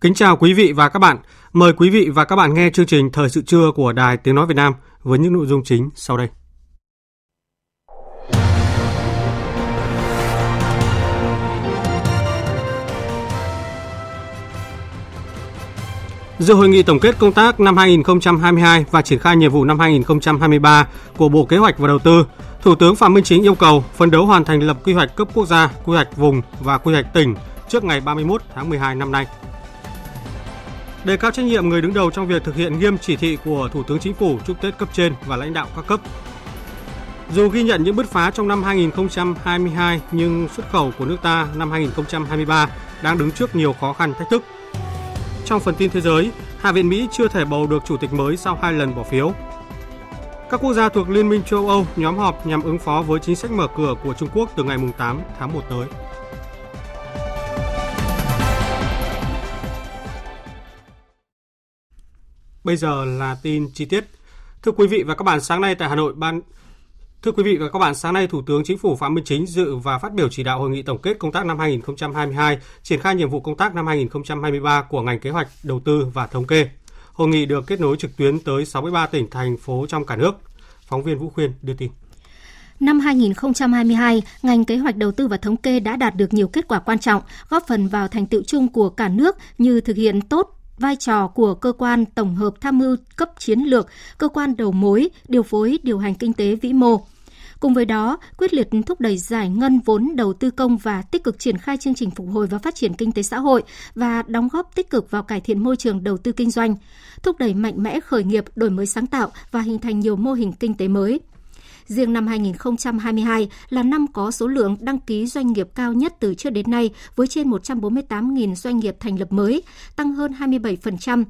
Kính chào quý vị và các bạn. Mời quý vị và các bạn nghe chương trình Thời sự trưa của Đài Tiếng Nói Việt Nam với những nội dung chính sau đây. Dự hội nghị tổng kết công tác năm 2022 và triển khai nhiệm vụ năm 2023 của Bộ Kế hoạch và Đầu tư, Thủ tướng Phạm Minh Chính yêu cầu phấn đấu hoàn thành lập quy hoạch cấp quốc gia, quy hoạch vùng và quy hoạch tỉnh trước ngày 31 tháng 12 năm nay đề cao trách nhiệm người đứng đầu trong việc thực hiện nghiêm chỉ thị của Thủ tướng Chính phủ chúc Tết cấp trên và lãnh đạo các cấp. Dù ghi nhận những bứt phá trong năm 2022 nhưng xuất khẩu của nước ta năm 2023 đang đứng trước nhiều khó khăn thách thức. Trong phần tin thế giới, Hạ viện Mỹ chưa thể bầu được chủ tịch mới sau hai lần bỏ phiếu. Các quốc gia thuộc Liên minh châu Âu nhóm họp nhằm ứng phó với chính sách mở cửa của Trung Quốc từ ngày 8 tháng 1 tới. Bây giờ là tin chi tiết. Thưa quý vị và các bạn, sáng nay tại Hà Nội, ban Thưa quý vị và các bạn, sáng nay Thủ tướng Chính phủ Phạm Minh Chính dự và phát biểu chỉ đạo hội nghị tổng kết công tác năm 2022, triển khai nhiệm vụ công tác năm 2023 của ngành kế hoạch, đầu tư và thống kê. Hội nghị được kết nối trực tuyến tới 63 tỉnh thành phố trong cả nước. Phóng viên Vũ Khuyên đưa tin. Năm 2022, ngành kế hoạch đầu tư và thống kê đã đạt được nhiều kết quả quan trọng, góp phần vào thành tựu chung của cả nước như thực hiện tốt vai trò của cơ quan tổng hợp tham mưu cấp chiến lược, cơ quan đầu mối, điều phối điều hành kinh tế vĩ mô. Cùng với đó, quyết liệt thúc đẩy giải ngân vốn đầu tư công và tích cực triển khai chương trình phục hồi và phát triển kinh tế xã hội và đóng góp tích cực vào cải thiện môi trường đầu tư kinh doanh, thúc đẩy mạnh mẽ khởi nghiệp, đổi mới sáng tạo và hình thành nhiều mô hình kinh tế mới. Riêng năm 2022 là năm có số lượng đăng ký doanh nghiệp cao nhất từ trước đến nay với trên 148.000 doanh nghiệp thành lập mới, tăng hơn 27%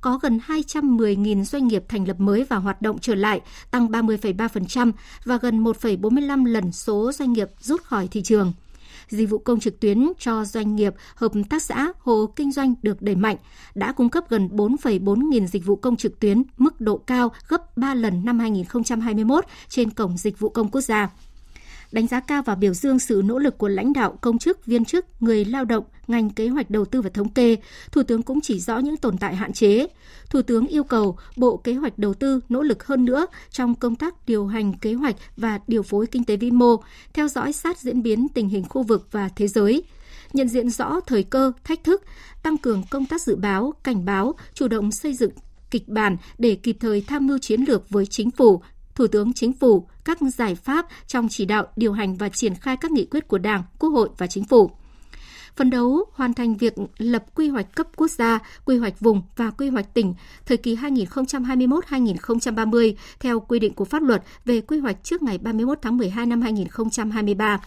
có gần 210.000 doanh nghiệp thành lập mới và hoạt động trở lại, tăng 30,3% và gần 1,45 lần số doanh nghiệp rút khỏi thị trường dịch vụ công trực tuyến cho doanh nghiệp, hợp tác xã, hộ kinh doanh được đẩy mạnh, đã cung cấp gần 4,4 nghìn dịch vụ công trực tuyến, mức độ cao gấp 3 lần năm 2021 trên Cổng Dịch vụ Công Quốc gia đánh giá cao và biểu dương sự nỗ lực của lãnh đạo, công chức, viên chức, người lao động, ngành kế hoạch đầu tư và thống kê, Thủ tướng cũng chỉ rõ những tồn tại hạn chế. Thủ tướng yêu cầu Bộ Kế hoạch Đầu tư nỗ lực hơn nữa trong công tác điều hành kế hoạch và điều phối kinh tế vĩ mô, theo dõi sát diễn biến tình hình khu vực và thế giới, nhận diện rõ thời cơ, thách thức, tăng cường công tác dự báo, cảnh báo, chủ động xây dựng kịch bản để kịp thời tham mưu chiến lược với chính phủ, Thủ tướng Chính phủ các giải pháp trong chỉ đạo điều hành và triển khai các nghị quyết của Đảng, Quốc hội và Chính phủ. Phấn đấu hoàn thành việc lập quy hoạch cấp quốc gia, quy hoạch vùng và quy hoạch tỉnh thời kỳ 2021-2030 theo quy định của pháp luật về quy hoạch trước ngày 31 tháng 12 năm 2023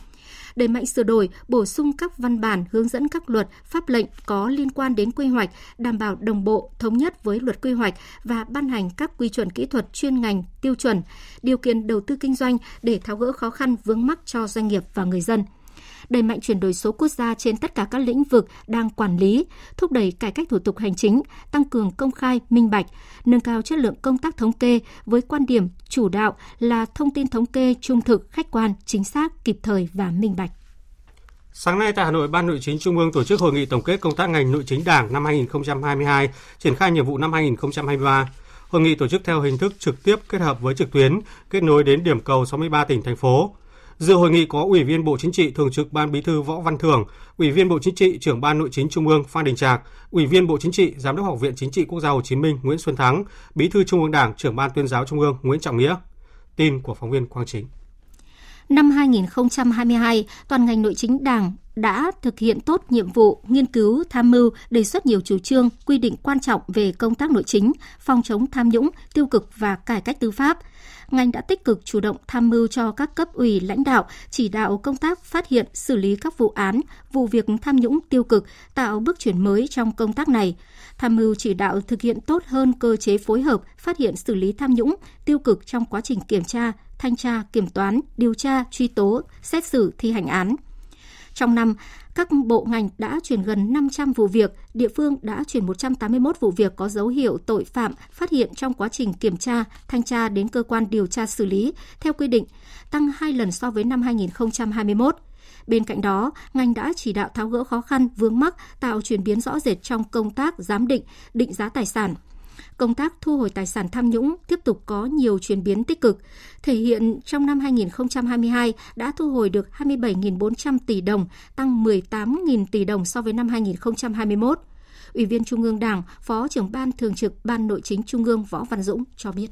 đẩy mạnh sửa đổi, bổ sung các văn bản hướng dẫn các luật, pháp lệnh có liên quan đến quy hoạch, đảm bảo đồng bộ, thống nhất với luật quy hoạch và ban hành các quy chuẩn kỹ thuật chuyên ngành, tiêu chuẩn, điều kiện đầu tư kinh doanh để tháo gỡ khó khăn vướng mắc cho doanh nghiệp và người dân đẩy mạnh chuyển đổi số quốc gia trên tất cả các lĩnh vực đang quản lý, thúc đẩy cải cách thủ tục hành chính, tăng cường công khai, minh bạch, nâng cao chất lượng công tác thống kê với quan điểm chủ đạo là thông tin thống kê trung thực, khách quan, chính xác, kịp thời và minh bạch. Sáng nay tại Hà Nội, Ban Nội chính Trung ương tổ chức hội nghị tổng kết công tác ngành nội chính Đảng năm 2022, triển khai nhiệm vụ năm 2023. Hội nghị tổ chức theo hình thức trực tiếp kết hợp với trực tuyến, kết nối đến điểm cầu 63 tỉnh thành phố. Dự hội nghị có Ủy viên Bộ Chính trị Thường trực Ban Bí thư Võ Văn Thưởng, Ủy viên Bộ Chính trị Trưởng Ban Nội chính Trung ương Phan Đình Trạc, Ủy viên Bộ Chính trị Giám đốc Học viện Chính trị Quốc gia Hồ Chí Minh Nguyễn Xuân Thắng, Bí thư Trung ương Đảng, Trưởng Ban Tuyên giáo Trung ương Nguyễn Trọng Nghĩa. Tin của phóng viên Quang Chính. Năm 2022, toàn ngành nội chính Đảng đã thực hiện tốt nhiệm vụ nghiên cứu, tham mưu, đề xuất nhiều chủ trương, quy định quan trọng về công tác nội chính, phòng chống tham nhũng, tiêu cực và cải cách tư pháp. Ngành đã tích cực chủ động tham mưu cho các cấp ủy lãnh đạo, chỉ đạo công tác phát hiện, xử lý các vụ án, vụ việc tham nhũng tiêu cực, tạo bước chuyển mới trong công tác này tham mưu chỉ đạo thực hiện tốt hơn cơ chế phối hợp, phát hiện xử lý tham nhũng, tiêu cực trong quá trình kiểm tra, thanh tra, kiểm toán, điều tra, truy tố, xét xử, thi hành án. Trong năm, các bộ ngành đã chuyển gần 500 vụ việc, địa phương đã chuyển 181 vụ việc có dấu hiệu tội phạm phát hiện trong quá trình kiểm tra, thanh tra đến cơ quan điều tra xử lý theo quy định, tăng 2 lần so với năm 2021. Bên cạnh đó, ngành đã chỉ đạo tháo gỡ khó khăn, vướng mắc, tạo chuyển biến rõ rệt trong công tác giám định, định giá tài sản, công tác thu hồi tài sản tham nhũng tiếp tục có nhiều chuyển biến tích cực, thể hiện trong năm 2022 đã thu hồi được 27.400 tỷ đồng, tăng 18.000 tỷ đồng so với năm 2021. Ủy viên Trung ương Đảng, Phó trưởng Ban Thường trực Ban Nội chính Trung ương Võ Văn Dũng cho biết.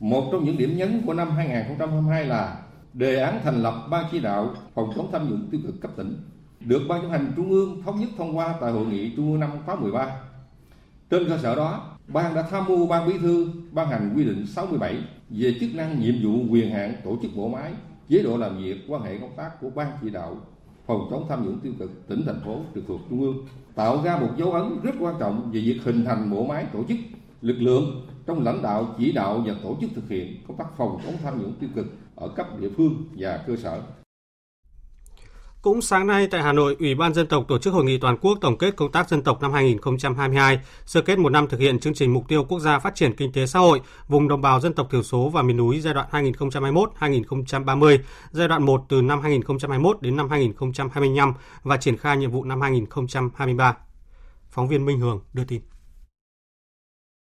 Một trong những điểm nhấn của năm 2022 là đề án thành lập ban chỉ đạo phòng chống tham nhũng tiêu cực cấp tỉnh được ban chấp hành trung ương thống nhất thông qua tại hội nghị trung ương năm khóa 13 trên cơ sở đó, ban đã tham mưu ban bí thư ban hành quy định 67 về chức năng, nhiệm vụ, quyền hạn tổ chức bộ máy, chế độ làm việc, quan hệ công tác của ban chỉ đạo phòng chống tham nhũng tiêu cực tỉnh thành phố trực thuộc trung ương, tạo ra một dấu ấn rất quan trọng về việc hình thành bộ máy tổ chức lực lượng trong lãnh đạo chỉ đạo và tổ chức thực hiện công tác phòng chống tham nhũng tiêu cực ở cấp địa phương và cơ sở. Cũng sáng nay tại Hà Nội, Ủy ban Dân tộc tổ chức hội nghị toàn quốc tổng kết công tác dân tộc năm 2022, sơ kết một năm thực hiện chương trình mục tiêu quốc gia phát triển kinh tế xã hội vùng đồng bào dân tộc thiểu số và miền núi giai đoạn 2021-2030, giai đoạn 1 từ năm 2021 đến năm 2025 và triển khai nhiệm vụ năm 2023. Phóng viên Minh Hường đưa tin.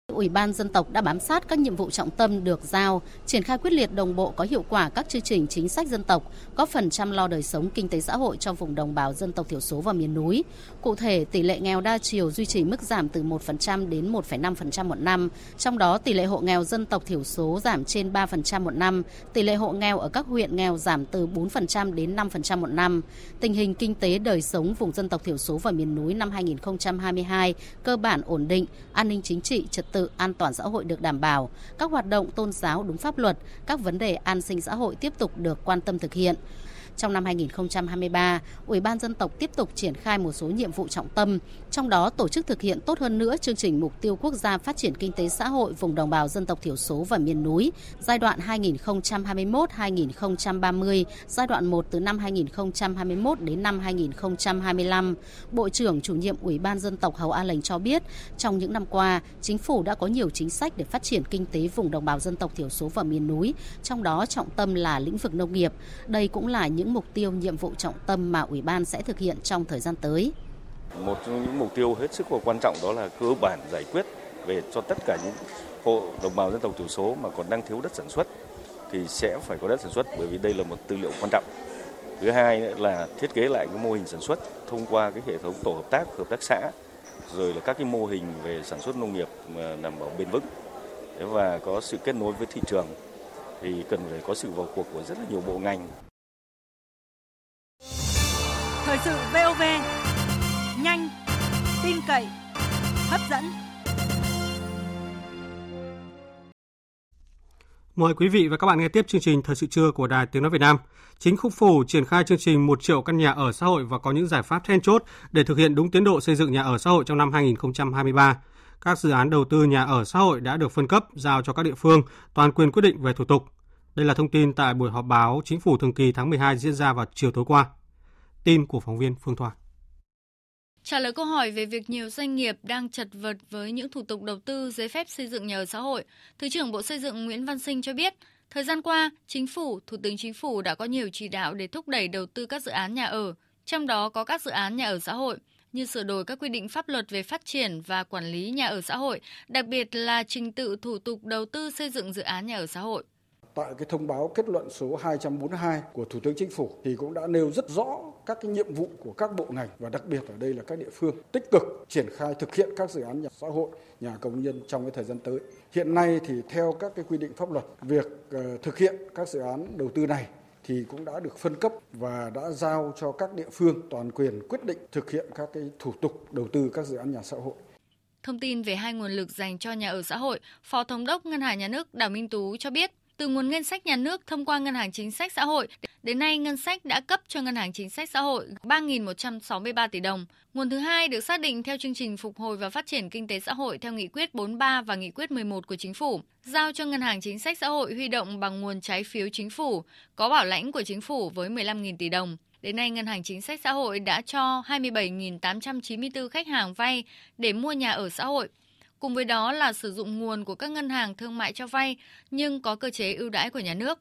Ủy ban dân tộc đã bám sát các nhiệm vụ trọng tâm được giao, triển khai quyết liệt đồng bộ có hiệu quả các chương trình chính sách dân tộc, góp phần chăm lo đời sống kinh tế xã hội cho vùng đồng bào dân tộc thiểu số và miền núi. Cụ thể, tỷ lệ nghèo đa chiều duy trì mức giảm từ 1% đến 1,5% một năm, trong đó tỷ lệ hộ nghèo dân tộc thiểu số giảm trên 3% một năm, tỷ lệ hộ nghèo ở các huyện nghèo giảm từ 4% đến 5% một năm. Tình hình kinh tế đời sống vùng dân tộc thiểu số và miền núi năm 2022 cơ bản ổn định, an ninh chính trị, trật tự an toàn xã hội được đảm bảo, các hoạt động tôn giáo đúng pháp luật, các vấn đề an sinh xã hội tiếp tục được quan tâm thực hiện. Trong năm 2023, Ủy ban dân tộc tiếp tục triển khai một số nhiệm vụ trọng tâm, trong đó tổ chức thực hiện tốt hơn nữa chương trình mục tiêu quốc gia phát triển kinh tế xã hội vùng đồng bào dân tộc thiểu số và miền núi giai đoạn 2021-2030, giai đoạn 1 từ năm 2021 đến năm 2025. Bộ trưởng chủ nhiệm Ủy ban dân tộc Hầu A Lệnh cho biết, trong những năm qua, chính phủ đã có nhiều chính sách để phát triển kinh tế vùng đồng bào dân tộc thiểu số và miền núi, trong đó trọng tâm là lĩnh vực nông nghiệp. Đây cũng là những những mục tiêu nhiệm vụ trọng tâm mà Ủy ban sẽ thực hiện trong thời gian tới. Một trong những mục tiêu hết sức là quan trọng đó là cơ bản giải quyết về cho tất cả những hộ đồng bào dân tộc thiểu số mà còn đang thiếu đất sản xuất thì sẽ phải có đất sản xuất bởi vì đây là một tư liệu quan trọng. Thứ hai là thiết kế lại cái mô hình sản xuất thông qua cái hệ thống tổ hợp tác, hợp tác xã rồi là các cái mô hình về sản xuất nông nghiệp mà đảm bảo bền vững và có sự kết nối với thị trường thì cần phải có sự vào cuộc của rất là nhiều bộ ngành. Thời sự VOV nhanh, tin cậy, hấp dẫn. Mời quý vị và các bạn nghe tiếp chương trình Thời sự trưa của Đài Tiếng Nói Việt Nam. Chính phủ triển khai chương trình 1 triệu căn nhà ở xã hội và có những giải pháp then chốt để thực hiện đúng tiến độ xây dựng nhà ở xã hội trong năm 2023. Các dự án đầu tư nhà ở xã hội đã được phân cấp giao cho các địa phương toàn quyền quyết định về thủ tục. Đây là thông tin tại buổi họp báo Chính phủ thường kỳ tháng 12 diễn ra vào chiều tối qua. Tin của phóng viên Phương Thoa. Trả lời câu hỏi về việc nhiều doanh nghiệp đang chật vật với những thủ tục đầu tư giấy phép xây dựng nhà ở xã hội, Thứ trưởng Bộ Xây dựng Nguyễn Văn Sinh cho biết, thời gian qua, Chính phủ, Thủ tướng Chính phủ đã có nhiều chỉ đạo để thúc đẩy đầu tư các dự án nhà ở, trong đó có các dự án nhà ở xã hội, như sửa đổi các quy định pháp luật về phát triển và quản lý nhà ở xã hội, đặc biệt là trình tự thủ tục đầu tư xây dựng dự án nhà ở xã hội tại cái thông báo kết luận số 242 của Thủ tướng Chính phủ thì cũng đã nêu rất rõ các cái nhiệm vụ của các bộ ngành và đặc biệt ở đây là các địa phương tích cực triển khai thực hiện các dự án nhà xã hội, nhà công nhân trong cái thời gian tới. Hiện nay thì theo các cái quy định pháp luật, việc ờ, thực hiện các dự án đầu tư này thì cũng đã được phân cấp và đã giao cho các địa phương toàn quyền quyết định thực hiện các cái thủ tục đầu tư các dự án nhà xã hội. Thông tin về hai nguồn lực dành cho nhà ở xã hội, Phó Thống đốc Ngân hàng Nhà nước Đào Minh Tú cho biết, từ nguồn ngân sách nhà nước thông qua Ngân hàng Chính sách Xã hội, đến nay ngân sách đã cấp cho Ngân hàng Chính sách Xã hội 3.163 tỷ đồng. Nguồn thứ hai được xác định theo chương trình phục hồi và phát triển kinh tế xã hội theo nghị quyết 43 và nghị quyết 11 của Chính phủ, giao cho Ngân hàng Chính sách Xã hội huy động bằng nguồn trái phiếu chính phủ, có bảo lãnh của Chính phủ với 15.000 tỷ đồng. Đến nay, Ngân hàng Chính sách Xã hội đã cho 27.894 khách hàng vay để mua nhà ở xã hội. Cùng với đó là sử dụng nguồn của các ngân hàng thương mại cho vay nhưng có cơ chế ưu đãi của nhà nước.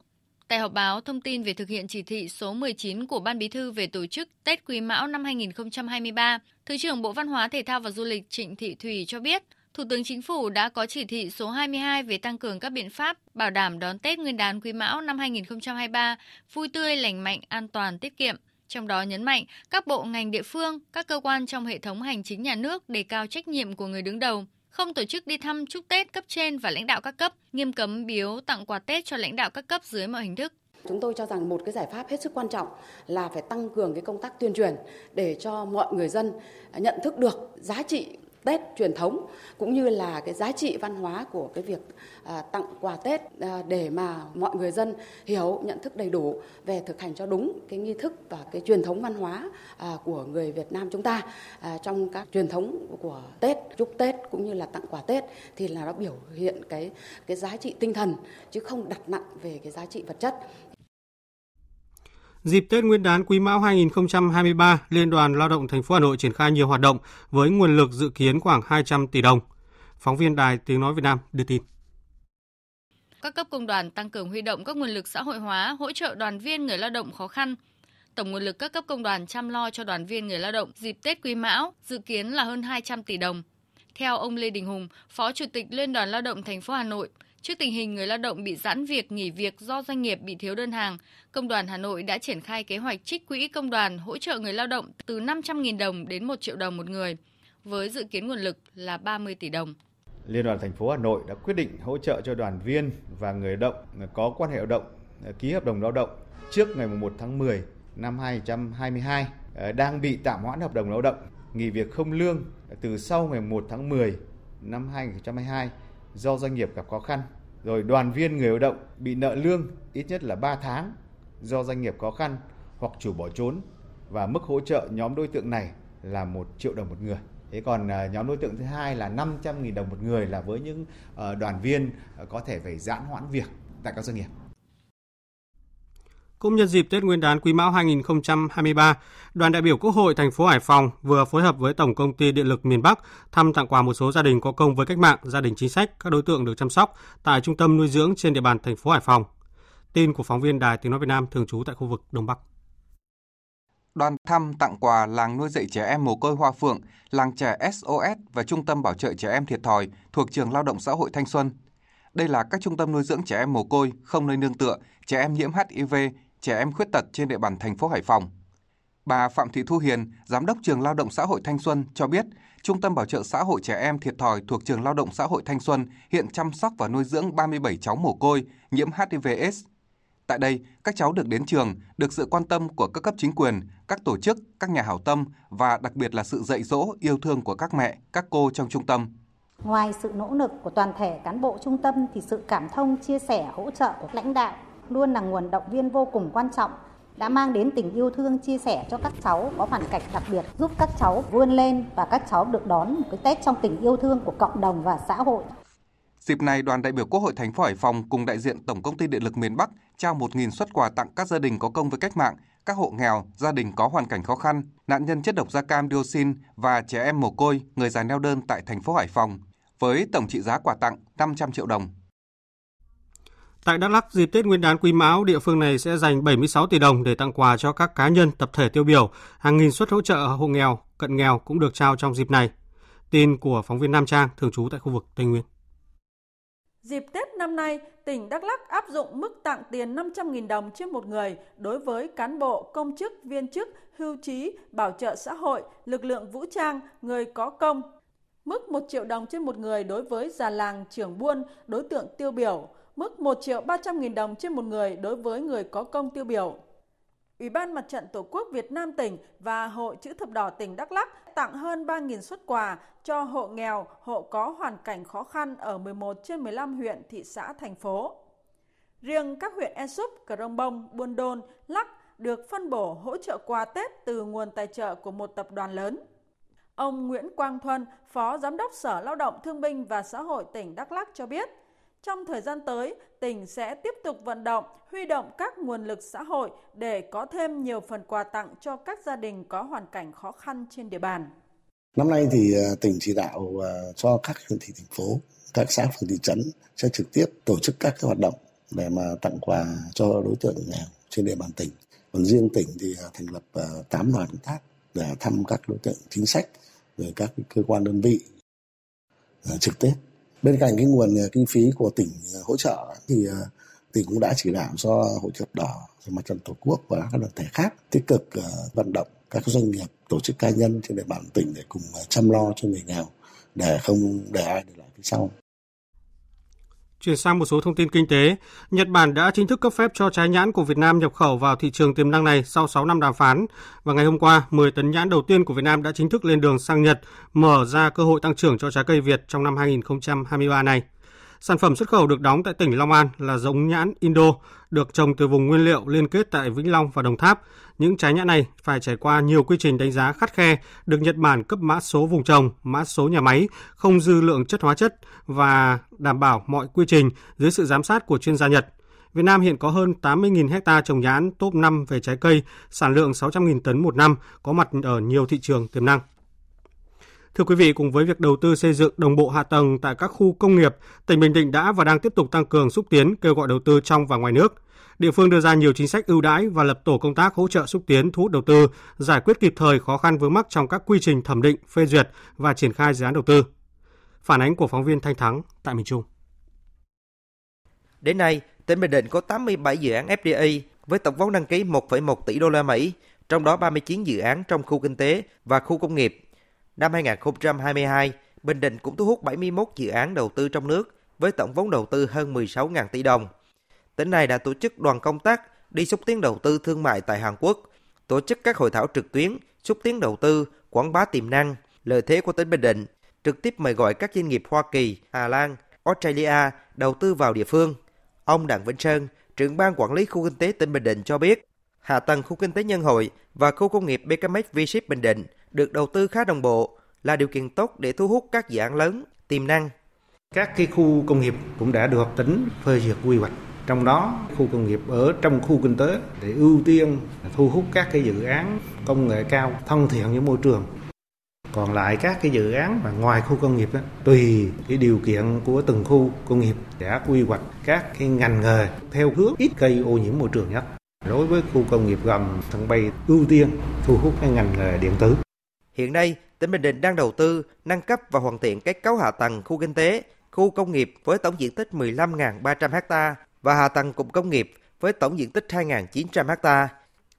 Tại họp báo thông tin về thực hiện chỉ thị số 19 của Ban Bí thư về tổ chức Tết Quý Mão năm 2023, Thứ trưởng Bộ Văn hóa Thể thao và Du lịch Trịnh Thị Thủy cho biết, Thủ tướng Chính phủ đã có chỉ thị số 22 về tăng cường các biện pháp bảo đảm đón Tết Nguyên đán Quý Mão năm 2023 vui tươi, lành mạnh, an toàn, tiết kiệm. Trong đó nhấn mạnh các bộ ngành địa phương, các cơ quan trong hệ thống hành chính nhà nước đề cao trách nhiệm của người đứng đầu, không tổ chức đi thăm chúc Tết cấp trên và lãnh đạo các cấp, nghiêm cấm biếu tặng quà Tết cho lãnh đạo các cấp dưới mọi hình thức. Chúng tôi cho rằng một cái giải pháp hết sức quan trọng là phải tăng cường cái công tác tuyên truyền để cho mọi người dân nhận thức được giá trị Tết truyền thống cũng như là cái giá trị văn hóa của cái việc à, tặng quà Tết à, để mà mọi người dân hiểu nhận thức đầy đủ về thực hành cho đúng cái nghi thức và cái truyền thống văn hóa à, của người Việt Nam chúng ta. À, trong các truyền thống của Tết chúc Tết cũng như là tặng quà Tết thì là nó biểu hiện cái cái giá trị tinh thần chứ không đặt nặng về cái giá trị vật chất. Dịp Tết Nguyên đán Quý Mão 2023, Liên đoàn Lao động thành phố Hà Nội triển khai nhiều hoạt động với nguồn lực dự kiến khoảng 200 tỷ đồng. Phóng viên Đài Tiếng nói Việt Nam đưa tin. Các cấp công đoàn tăng cường huy động các nguồn lực xã hội hóa, hỗ trợ đoàn viên người lao động khó khăn. Tổng nguồn lực các cấp công đoàn chăm lo cho đoàn viên người lao động dịp Tết Quý Mão dự kiến là hơn 200 tỷ đồng. Theo ông Lê Đình Hùng, Phó Chủ tịch Liên đoàn Lao động thành phố Hà Nội, Trước tình hình người lao động bị giãn việc, nghỉ việc do doanh nghiệp bị thiếu đơn hàng, Công đoàn Hà Nội đã triển khai kế hoạch trích quỹ công đoàn hỗ trợ người lao động từ 500.000 đồng đến 1 triệu đồng một người, với dự kiến nguồn lực là 30 tỷ đồng. Liên đoàn thành phố Hà Nội đã quyết định hỗ trợ cho đoàn viên và người lao động có quan hệ lao động ký hợp đồng lao động trước ngày 1 tháng 10 năm 2022 ờ, đang bị tạm hoãn hợp đồng lao động, nghỉ việc không lương từ sau ngày 1 tháng 10 năm 2022 do doanh nghiệp gặp khó khăn, rồi đoàn viên người lao động bị nợ lương ít nhất là 3 tháng do doanh nghiệp khó khăn hoặc chủ bỏ trốn và mức hỗ trợ nhóm đối tượng này là 1 triệu đồng một người. Thế còn à, nhóm đối tượng thứ hai là 500.000 đồng một người là với những ờ, đoàn viên ờ, có thể phải giãn hoãn việc tại các doanh nghiệp. Cũng nhân dịp Tết Nguyên đán Quý Mão 2023, đoàn đại biểu Quốc hội thành phố Hải Phòng vừa phối hợp với Tổng công ty Điện lực miền Bắc thăm tặng quà một số gia đình có công với cách mạng, gia đình chính sách, các đối tượng được chăm sóc tại trung tâm nuôi dưỡng trên địa bàn thành phố Hải Phòng. Tin của phóng viên Đài Tiếng nói Việt Nam thường trú tại khu vực Đông Bắc. Đoàn thăm tặng quà làng nuôi dạy trẻ em mồ côi Hoa Phượng, làng trẻ SOS và trung tâm bảo trợ trẻ em thiệt thòi thuộc trường Lao động xã hội Thanh Xuân. Đây là các trung tâm nuôi dưỡng trẻ em mồ côi, không nơi nương tựa, trẻ em nhiễm HIV, trẻ em khuyết tật trên địa bàn thành phố Hải Phòng. Bà Phạm Thị Thu Hiền, Giám đốc trường Lao động xã hội Thanh Xuân cho biết, Trung tâm Bảo trợ xã hội trẻ em thiệt thòi thuộc trường Lao động xã hội Thanh Xuân hiện chăm sóc và nuôi dưỡng 37 cháu mồ côi nhiễm HIV/AIDS. Tại đây, các cháu được đến trường, được sự quan tâm của các cấp chính quyền, các tổ chức, các nhà hảo tâm và đặc biệt là sự dạy dỗ, yêu thương của các mẹ, các cô trong trung tâm. Ngoài sự nỗ lực của toàn thể cán bộ trung tâm thì sự cảm thông, chia sẻ, hỗ trợ của lãnh đạo luôn là nguồn động viên vô cùng quan trọng đã mang đến tình yêu thương chia sẻ cho các cháu có hoàn cảnh đặc biệt, giúp các cháu vươn lên và các cháu được đón một cái Tết trong tình yêu thương của cộng đồng và xã hội. Dịp này, đoàn đại biểu Quốc hội thành phố Hải Phòng cùng đại diện Tổng công ty Điện lực miền Bắc trao 1.000 xuất quà tặng các gia đình có công với cách mạng, các hộ nghèo, gia đình có hoàn cảnh khó khăn, nạn nhân chất độc da cam dioxin và trẻ em mồ côi, người già neo đơn tại thành phố Hải Phòng, với tổng trị giá quà tặng 500 triệu đồng. Tại Đắk Lắk, dịp Tết Nguyên đán Quý Mão, địa phương này sẽ dành 76 tỷ đồng để tặng quà cho các cá nhân, tập thể tiêu biểu. Hàng nghìn suất hỗ trợ hộ nghèo, cận nghèo cũng được trao trong dịp này. Tin của phóng viên Nam Trang, thường trú tại khu vực Tây Nguyên. Dịp Tết năm nay, tỉnh Đắk Lắk áp dụng mức tặng tiền 500.000 đồng trên một người đối với cán bộ, công chức, viên chức, hưu trí, bảo trợ xã hội, lực lượng vũ trang, người có công. Mức 1 triệu đồng trên một người đối với già làng, trưởng buôn, đối tượng tiêu biểu. Mức 1 triệu 300 nghìn đồng trên một người đối với người có công tiêu biểu. Ủy ban Mặt trận Tổ quốc Việt Nam tỉnh và Hội Chữ Thập Đỏ tỉnh Đắk Lắk tặng hơn 3.000 xuất quà cho hộ nghèo, hộ có hoàn cảnh khó khăn ở 11 trên 15 huyện, thị xã, thành phố. Riêng các huyện E Súp, Rông Bông, Buôn Đôn, Lắc được phân bổ hỗ trợ quà Tết từ nguồn tài trợ của một tập đoàn lớn. Ông Nguyễn Quang Thuân, Phó Giám đốc Sở Lao động Thương binh và Xã hội tỉnh Đắk Lắk cho biết, trong thời gian tới, tỉnh sẽ tiếp tục vận động, huy động các nguồn lực xã hội để có thêm nhiều phần quà tặng cho các gia đình có hoàn cảnh khó khăn trên địa bàn. Năm nay thì à, tỉnh chỉ đạo à, cho các huyện thị thành phố, các xã phường thị trấn sẽ trực tiếp tổ chức các cái hoạt động để mà tặng quà cho đối tượng nghèo trên địa bàn tỉnh. Còn riêng tỉnh thì thành lập 8 đoàn công tác để thăm các đối tượng chính sách rồi các cơ quan đơn vị trực tiếp bên cạnh cái nguồn ờ, kinh phí của tỉnh ờ, hỗ trợ thì ờ, tỉnh cũng đã chỉ đạo cho hội chữ đỏ mặt trận tổ quốc và các đoàn thể khác tích cực vận động các doanh nghiệp, tổ chức cá nhân trên địa bàn tỉnh để cùng chăm lo cho người nghèo để không để ai để lại phía sau. Chuyển sang một số thông tin kinh tế, Nhật Bản đã chính thức cấp phép cho trái nhãn của Việt Nam nhập khẩu vào thị trường tiềm năng này sau 6 năm đàm phán. Và ngày hôm qua, 10 tấn nhãn đầu tiên của Việt Nam đã chính thức lên đường sang Nhật, mở ra cơ hội tăng trưởng cho trái cây Việt trong năm 2023 này. Sản phẩm xuất khẩu được đóng tại tỉnh Long An là giống nhãn Indo, được trồng từ vùng nguyên liệu liên kết tại Vĩnh Long và Đồng Tháp. Những trái nhãn này phải trải qua nhiều quy trình đánh giá khắt khe, được Nhật Bản cấp mã số vùng trồng, mã số nhà máy, không dư lượng chất hóa chất và đảm bảo mọi quy trình dưới sự giám sát của chuyên gia Nhật. Việt Nam hiện có hơn 80.000 hecta trồng nhãn top 5 về trái cây, sản lượng 600.000 tấn một năm, có mặt ở nhiều thị trường tiềm năng. Thưa quý vị, cùng với việc đầu tư xây dựng đồng bộ hạ tầng tại các khu công nghiệp, tỉnh Bình Định đã và đang tiếp tục tăng cường xúc tiến kêu gọi đầu tư trong và ngoài nước. Địa phương đưa ra nhiều chính sách ưu đãi và lập tổ công tác hỗ trợ xúc tiến thu hút đầu tư, giải quyết kịp thời khó khăn vướng mắc trong các quy trình thẩm định, phê duyệt và triển khai dự án đầu tư. Phản ánh của phóng viên Thanh Thắng tại miền Trung. Đến nay, tỉnh Bình Định có 87 dự án FDI với tổng vốn đăng ký 1,1 tỷ đô la Mỹ, trong đó 39 dự án trong khu kinh tế và khu công nghiệp Năm 2022, Bình Định cũng thu hút 71 dự án đầu tư trong nước với tổng vốn đầu tư hơn 16.000 tỷ đồng. Tỉnh này đã tổ chức đoàn công tác đi xúc tiến đầu tư thương mại tại Hàn Quốc, tổ chức các hội thảo trực tuyến, xúc tiến đầu tư, quảng bá tiềm năng, lợi thế của tỉnh Bình Định, trực tiếp mời gọi các doanh nghiệp Hoa Kỳ, Hà Lan, Australia đầu tư vào địa phương. Ông Đặng Vĩnh Sơn, trưởng ban quản lý khu kinh tế tỉnh Bình Định cho biết, hạ tầng khu kinh tế nhân hội và khu công nghiệp BKMX V-Ship Bình Định được đầu tư khá đồng bộ là điều kiện tốt để thu hút các dự án lớn, tiềm năng. Các cái khu công nghiệp cũng đã được tính phê duyệt quy hoạch trong đó khu công nghiệp ở trong khu kinh tế để ưu tiên thu hút các cái dự án công nghệ cao thân thiện với môi trường. Còn lại các cái dự án mà ngoài khu công nghiệp đó, tùy cái điều kiện của từng khu công nghiệp để quy hoạch các cái ngành nghề theo hướng ít gây ô nhiễm môi trường nhất. Đối với khu công nghiệp gầm sân bay ưu tiên thu hút cái ngành nghề điện tử. Hiện nay, tỉnh Bình Định đang đầu tư, nâng cấp và hoàn thiện kết cấu hạ tầng khu kinh tế, khu công nghiệp với tổng diện tích 15.300 ha và hạ tầng cụm công nghiệp với tổng diện tích 2.900 ha.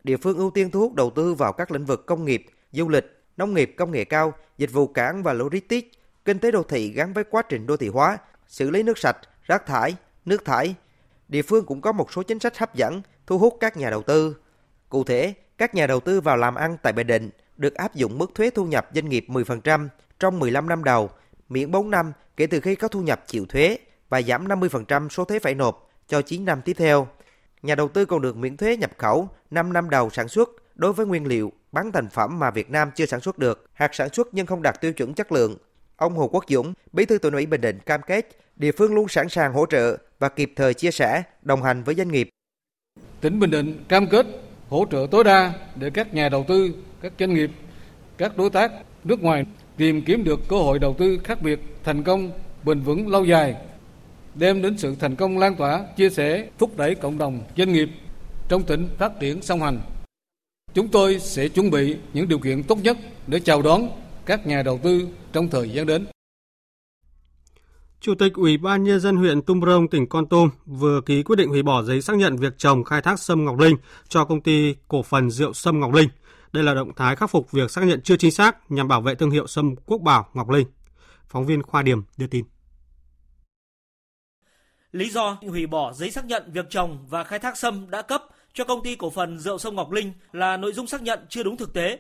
Địa phương ưu tiên thu hút đầu tư vào các lĩnh vực công nghiệp, du lịch, nông nghiệp công nghệ cao, dịch vụ cảng và logistics, kinh tế đô thị gắn với quá trình đô thị hóa, xử lý nước sạch, rác thải, nước thải. Địa phương cũng có một số chính sách hấp dẫn, thu hút các nhà đầu tư. Cụ thể, các nhà đầu tư vào làm ăn tại Bình Định được áp dụng mức thuế thu nhập doanh nghiệp 10% trong 15 năm đầu, miễn 4 năm kể từ khi có thu nhập chịu thuế và giảm 50% số thuế phải nộp cho 9 năm tiếp theo. Nhà đầu tư còn được miễn thuế nhập khẩu 5 năm đầu sản xuất đối với nguyên liệu, bán thành phẩm mà Việt Nam chưa sản xuất được, hạt sản xuất nhưng không đạt tiêu chuẩn chất lượng. Ông Hồ Quốc Dũng, Bí thư tỉnh ủy Bình Định cam kết địa phương luôn sẵn sàng hỗ trợ và kịp thời chia sẻ, đồng hành với doanh nghiệp. Tỉnh Bình Định cam kết hỗ trợ tối đa để các nhà đầu tư, các doanh nghiệp, các đối tác nước ngoài tìm kiếm được cơ hội đầu tư khác biệt, thành công, bền vững lâu dài, đem đến sự thành công lan tỏa, chia sẻ, thúc đẩy cộng đồng doanh nghiệp trong tỉnh phát triển song hành. Chúng tôi sẽ chuẩn bị những điều kiện tốt nhất để chào đón các nhà đầu tư trong thời gian đến. Chủ tịch Ủy ban Nhân dân huyện Tum Rông, tỉnh Con Tum vừa ký quyết định hủy bỏ giấy xác nhận việc trồng khai thác sâm Ngọc Linh cho công ty cổ phần rượu sâm Ngọc Linh. Đây là động thái khắc phục việc xác nhận chưa chính xác nhằm bảo vệ thương hiệu sâm Quốc Bảo Ngọc Linh. Phóng viên Khoa Điểm đưa tin. Lý do hủy bỏ giấy xác nhận việc trồng và khai thác sâm đã cấp cho công ty cổ phần rượu sông Ngọc Linh là nội dung xác nhận chưa đúng thực tế.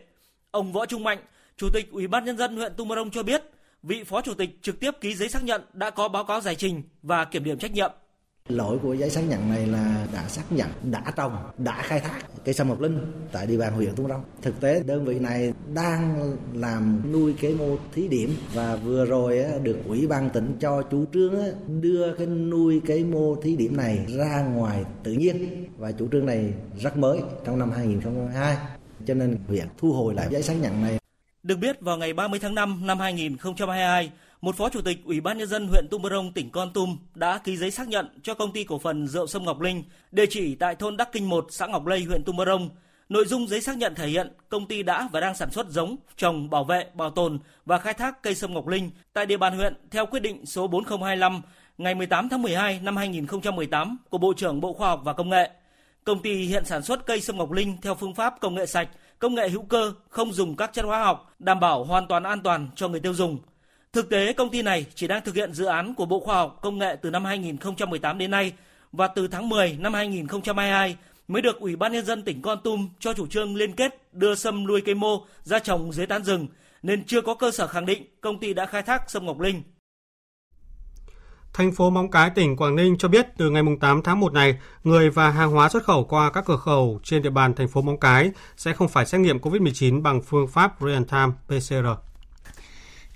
Ông Võ Trung Mạnh, Chủ tịch Ủy ban nhân dân huyện Tumorong cho biết, vị phó chủ tịch trực tiếp ký giấy xác nhận đã có báo cáo giải trình và kiểm điểm trách nhiệm. Lỗi của giấy xác nhận này là đã xác nhận, đã trồng, đã khai thác cây sâm ngọc linh tại địa bàn huyện Tung Rông. Thực tế đơn vị này đang làm nuôi cái mô thí điểm và vừa rồi được ủy ban tỉnh cho chủ trương đưa cái nuôi cái mô thí điểm này ra ngoài tự nhiên và chủ trương này rất mới trong năm 2022 cho nên huyện thu hồi lại giấy xác nhận này. Được biết vào ngày 30 tháng 5 năm 2022, một phó chủ tịch Ủy ban nhân dân huyện Tumorong tỉnh Con Tum đã ký giấy xác nhận cho công ty cổ phần rượu sâm Ngọc Linh, địa chỉ tại thôn Đắc Kinh 1, xã Ngọc Lây, huyện Tumorong. Nội dung giấy xác nhận thể hiện công ty đã và đang sản xuất giống, trồng, bảo vệ, bảo tồn và khai thác cây sâm Ngọc Linh tại địa bàn huyện theo quyết định số 4025 ngày 18 tháng 12 năm 2018 của Bộ trưởng Bộ Khoa học và Công nghệ. Công ty hiện sản xuất cây sâm Ngọc Linh theo phương pháp công nghệ sạch, công nghệ hữu cơ, không dùng các chất hóa học, đảm bảo hoàn toàn an toàn cho người tiêu dùng. Thực tế, công ty này chỉ đang thực hiện dự án của Bộ Khoa học Công nghệ từ năm 2018 đến nay và từ tháng 10 năm 2022 mới được Ủy ban Nhân dân tỉnh Con Tum cho chủ trương liên kết đưa sâm nuôi cây mô ra trồng dưới tán rừng, nên chưa có cơ sở khẳng định công ty đã khai thác sâm Ngọc Linh. Thành phố Móng Cái, tỉnh Quảng Ninh cho biết từ ngày 8 tháng 1 này, người và hàng hóa xuất khẩu qua các cửa khẩu trên địa bàn thành phố Móng Cái sẽ không phải xét nghiệm COVID-19 bằng phương pháp real-time PCR.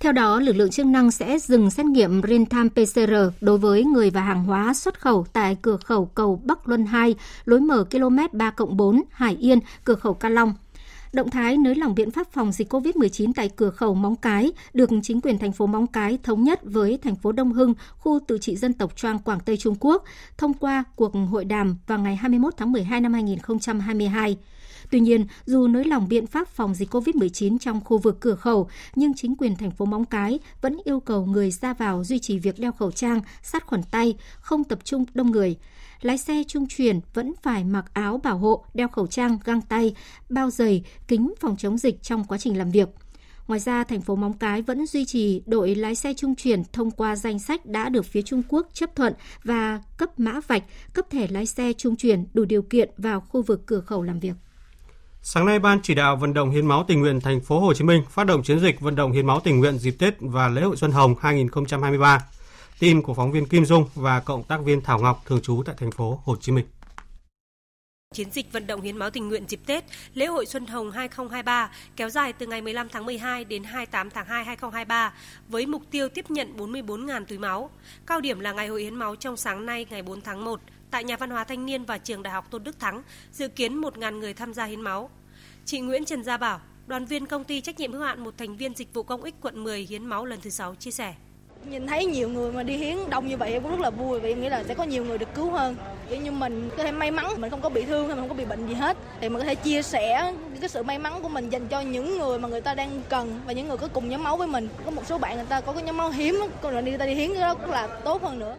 Theo đó, lực lượng chức năng sẽ dừng xét nghiệm real-time PCR đối với người và hàng hóa xuất khẩu tại cửa khẩu cầu Bắc Luân 2, lối mở km 3 4 Hải Yên, cửa khẩu Ca Long. Động thái nới lỏng biện pháp phòng dịch COVID-19 tại cửa khẩu Móng Cái được chính quyền thành phố Móng Cái thống nhất với thành phố Đông Hưng, khu tự trị dân tộc Choang Quảng Tây Trung Quốc thông qua cuộc hội đàm vào ngày 21 tháng 12 năm 2022. Tuy nhiên, dù nới lỏng biện pháp phòng dịch COVID-19 trong khu vực cửa khẩu, nhưng chính quyền thành phố Móng Cái vẫn yêu cầu người ra vào duy trì việc đeo khẩu trang, sát khuẩn tay, không tập trung đông người lái xe trung chuyển vẫn phải mặc áo bảo hộ, đeo khẩu trang, găng tay, bao giày, kính phòng chống dịch trong quá trình làm việc. Ngoài ra, thành phố Móng Cái vẫn duy trì đội lái xe trung chuyển thông qua danh sách đã được phía Trung Quốc chấp thuận và cấp mã vạch, cấp thẻ lái xe trung chuyển đủ điều kiện vào khu vực cửa khẩu làm việc. Sáng nay, Ban chỉ đạo vận động hiến máu tình nguyện thành phố Hồ Chí Minh phát động chiến dịch vận động hiến máu tình nguyện dịp Tết và lễ hội Xuân Hồng 2023. Tin của phóng viên Kim Dung và cộng tác viên Thảo Ngọc thường trú tại thành phố Hồ Chí Minh. Chiến dịch vận động hiến máu tình nguyện dịp Tết, lễ hội Xuân Hồng 2023 kéo dài từ ngày 15 tháng 12 đến 28 tháng 2 2023 với mục tiêu tiếp nhận 44.000 túi máu. Cao điểm là ngày hội hiến máu trong sáng nay ngày 4 tháng 1 tại nhà văn hóa thanh niên và trường Đại học Tôn Đức Thắng, dự kiến 1.000 người tham gia hiến máu. Chị Nguyễn Trần Gia Bảo, đoàn viên công ty trách nhiệm hữu hạn một thành viên dịch vụ công ích quận 10 hiến máu lần thứ 6 chia sẻ. Nhìn thấy nhiều người mà đi hiến đông như vậy em cũng rất là vui vì em nghĩ là sẽ có nhiều người được cứu hơn. Kiểu như mình có thể may mắn, mình không có bị thương hay mình không có bị bệnh gì hết thì mình có thể chia sẻ cái sự may mắn của mình dành cho những người mà người ta đang cần và những người có cùng nhóm máu với mình. Có một số bạn người ta có cái nhóm máu hiếm, còn là đi người ta đi hiến cái đó cũng là tốt hơn nữa.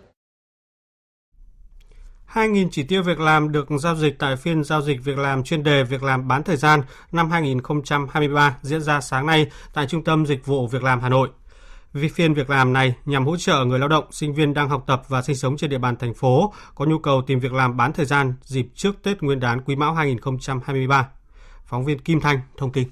2.000 chỉ tiêu việc làm được giao dịch tại phiên giao dịch việc làm chuyên đề việc làm bán thời gian năm 2023 diễn ra sáng nay tại Trung tâm Dịch vụ Việc làm Hà Nội. Vì phiên việc làm này nhằm hỗ trợ người lao động, sinh viên đang học tập và sinh sống trên địa bàn thành phố có nhu cầu tìm việc làm bán thời gian dịp trước Tết Nguyên đán Quý Mão 2023. Phóng viên Kim Thanh thông tin.